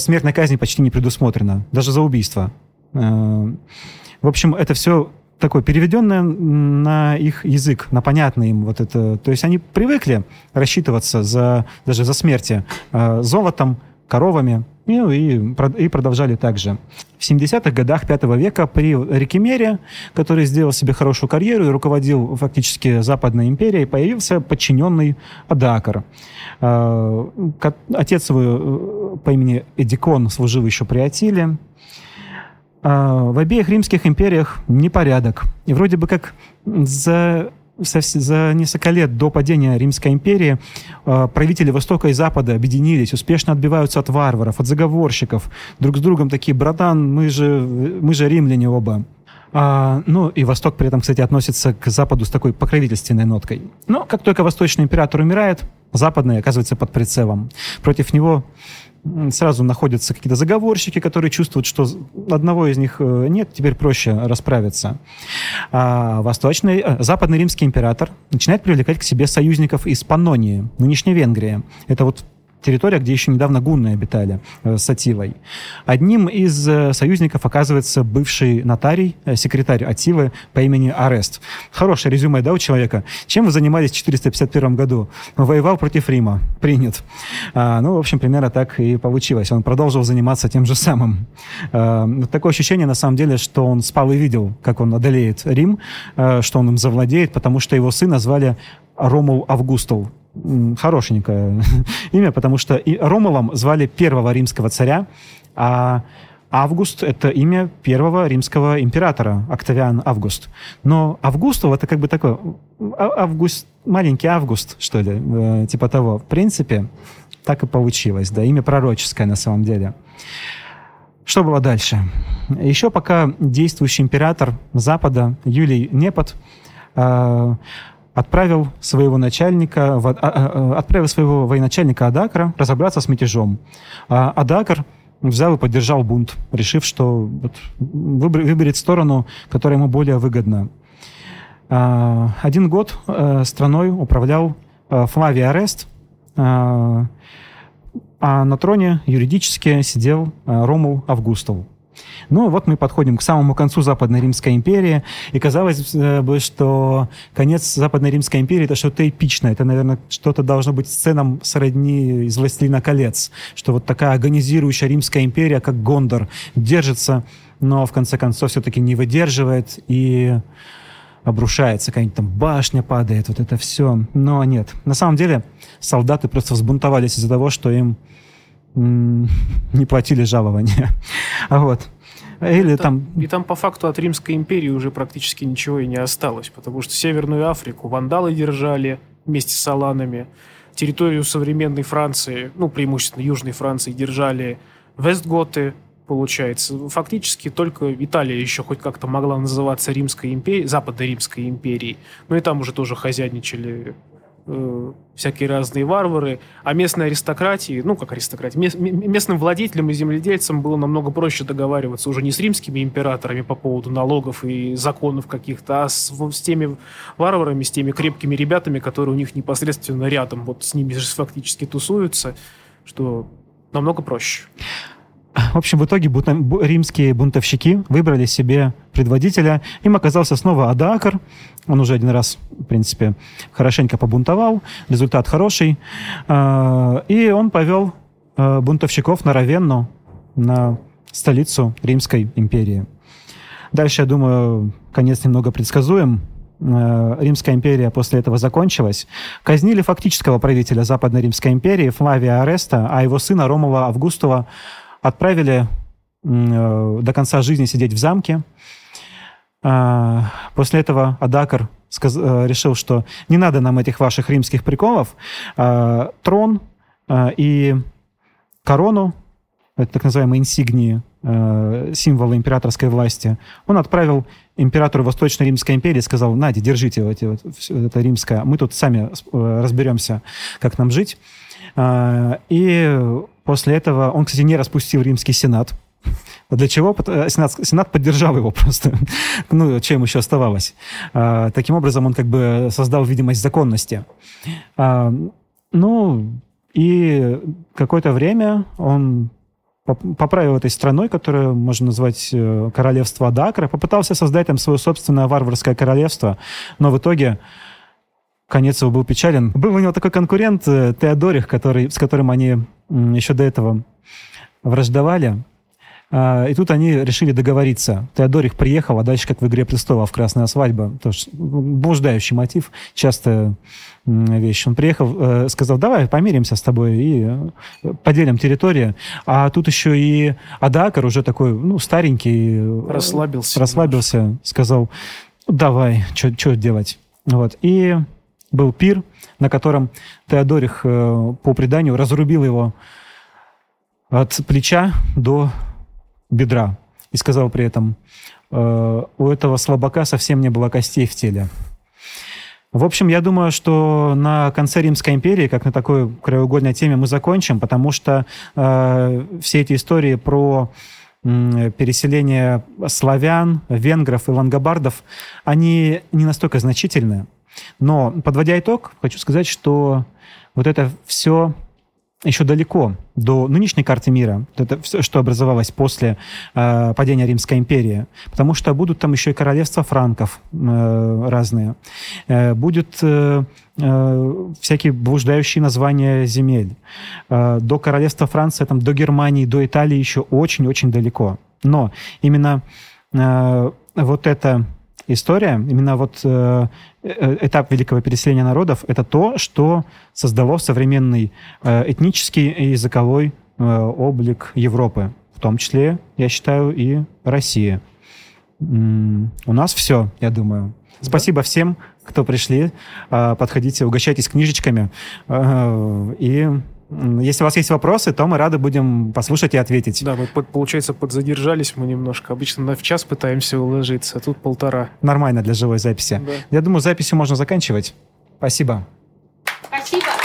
Смертная казнь почти не предусмотрена, даже за убийство. В общем, это все такое переведенное на их язык, на понятный им вот это. То есть они привыкли рассчитываться за, даже за смерти э, золотом, коровами, ну, и, и продолжали также. В 70-х годах 5 века при Рикимере, который сделал себе хорошую карьеру и руководил фактически Западной империей, появился подчиненный Адакар. Э, отец его э, по имени Эдикон служил еще при Атиле, а, в обеих римских империях непорядок. И вроде бы как за за несколько лет до падения Римской империи а, правители Востока и Запада объединились, успешно отбиваются от варваров, от заговорщиков, друг с другом такие, братан, мы же, мы же римляне оба. А, ну, и Восток при этом, кстати, относится к Западу с такой покровительственной ноткой. Но как только Восточный император умирает, Западный оказывается под прицелом. Против него сразу находятся какие-то заговорщики, которые чувствуют, что одного из них э, нет, теперь проще расправиться. А восточный, э, западный римский император начинает привлекать к себе союзников из Паннонии, нынешней Венгрии. Это вот территория, где еще недавно гунны обитали э, с Атилой. Одним из э, союзников оказывается бывший нотарий, э, секретарь Атилы по имени Арест. Хорошее резюме, да, у человека? Чем вы занимались в 451 году? Воевал против Рима. Принят. А, ну, в общем, примерно так и получилось. Он продолжил заниматься тем же самым. А, такое ощущение, на самом деле, что он спал и видел, как он одолеет Рим, что он им завладеет, потому что его сына звали Ромул Августул. Хорошенькое *laughs* имя, потому что и Ромулом звали первого римского царя, а Август — это имя первого римского императора, Октавиан Август. Но Августов — это как бы такой а, Август, маленький Август, что ли, э, типа того. В принципе, так и получилось, да, имя пророческое на самом деле. Что было дальше? Еще пока действующий император Запада Юлий Непот э, отправил своего начальника, а, а, отправил своего военачальника Адакра разобраться с мятежом. А Адакр взял и поддержал бунт, решив, что выберет сторону, которая ему более выгодна. Один год э, страной управлял э, Флавий Арест, а, на троне юридически сидел э, Ромул Августов. Ну, вот мы подходим к самому концу Западной Римской империи, и казалось бы, что конец Западной Римской империи — это что-то эпичное, это, наверное, что-то должно быть сценам сродни из «Властелина колец», что вот такая агонизирующая Римская империя, как Гондор, держится, но в конце концов все-таки не выдерживает и обрушается, какая-нибудь там башня падает, вот это все. Но нет. На самом деле солдаты просто взбунтовались из-за того, что им *laughs* не платили жалования. А вот. Или и там, там... И там по факту от Римской империи уже практически ничего и не осталось, потому что Северную Африку вандалы держали вместе с аланами, территорию современной Франции, ну, преимущественно Южной Франции, держали Вестготы, получается. Фактически только Италия еще хоть как-то могла называться Римской империей, Западной Римской империей, но и там уже тоже хозяйничали э, всякие разные варвары, а местной аристократии, ну, как аристократии, местным владетелям и земледельцам было намного проще договариваться уже не с римскими императорами по поводу налогов и законов каких-то, а с, с теми варварами, с теми крепкими ребятами, которые у них непосредственно рядом, вот с ними же фактически тусуются, что намного проще. В общем, в итоге римские бунтовщики выбрали себе предводителя. Им оказался снова Адакар. Он уже один раз, в принципе, хорошенько побунтовал. Результат хороший. А, и он повел а, бунтовщиков на Равенну, на столицу Римской империи. Дальше, я думаю, конец немного предсказуем. А, Римская империя после этого закончилась. Казнили фактического правителя Западной Римской империи Флавия Ареста, а его сына Ромова Августова отправили э, до конца жизни сидеть в замке. А, после этого Адакар э, решил, что не надо нам этих ваших римских приколов. А, трон а, и корону, это так называемые инсигнии, э, символы императорской власти, он отправил императору Восточной Римской империи, сказал, Надя, держите вот, это римское, мы тут сами разберемся, как нам жить. И После этого он, кстати, не распустил римский сенат. *laughs* Для чего? Э, сенат, сенат поддержал его *laughs* просто. ну, чем еще оставалось. А, таким образом, он как бы создал видимость законности. А, ну, и какое-то время он поправил этой страной, которую можно назвать э, королевство Адакра, попытался создать там свое собственное варварское королевство, но в итоге конец его был печален. Был у него такой конкурент э, Теодорих, который, с которым они еще до этого враждовали. А, и тут они решили договориться. Теодорих приехал, а дальше, как в «Игре престолов», «Красная свадьба», тоже блуждающий мотив, частая вещь. Он приехал, э, сказал, давай помиримся с тобой и э, поделим территорию. А тут еще и Адакар уже такой, ну, старенький. Расслабился. Расслабился, сказал, давай, что делать. Вот. И был пир, на котором Теодорих, э, по преданию, разрубил его от плеча до бедра. И сказал при этом, э, у этого слабака совсем не было костей в теле. В общем, я думаю, что на конце Римской империи, как на такой краеугольной теме, мы закончим, потому что э, все эти истории про э, переселение славян, венгров и лангобардов, они не настолько значительны. Но, подводя итог, хочу сказать, что вот это все еще далеко до нынешней карты мира, это все, что образовалось после э, падения Римской империи, потому что будут там еще и королевства франков э, разные, э, будут э, э, всякие блуждающие названия земель. Э, до королевства Франции, там, до Германии, до Италии еще очень-очень далеко. Но именно э, вот это история, именно вот э, этап великого переселения народов, это то, что создало современный э, этнический и языковой э, облик Европы, в том числе, я считаю, и России. У нас все, я думаю. Спасибо всем, кто пришли. Э, Подходите, угощайтесь книжечками. Э, И если у вас есть вопросы, то мы рады будем послушать и ответить. Да, мы, под- получается, подзадержались мы немножко. Обычно на в час пытаемся уложиться, а тут полтора. Нормально для живой записи. Да. Я думаю, записью можно заканчивать. Спасибо. Спасибо.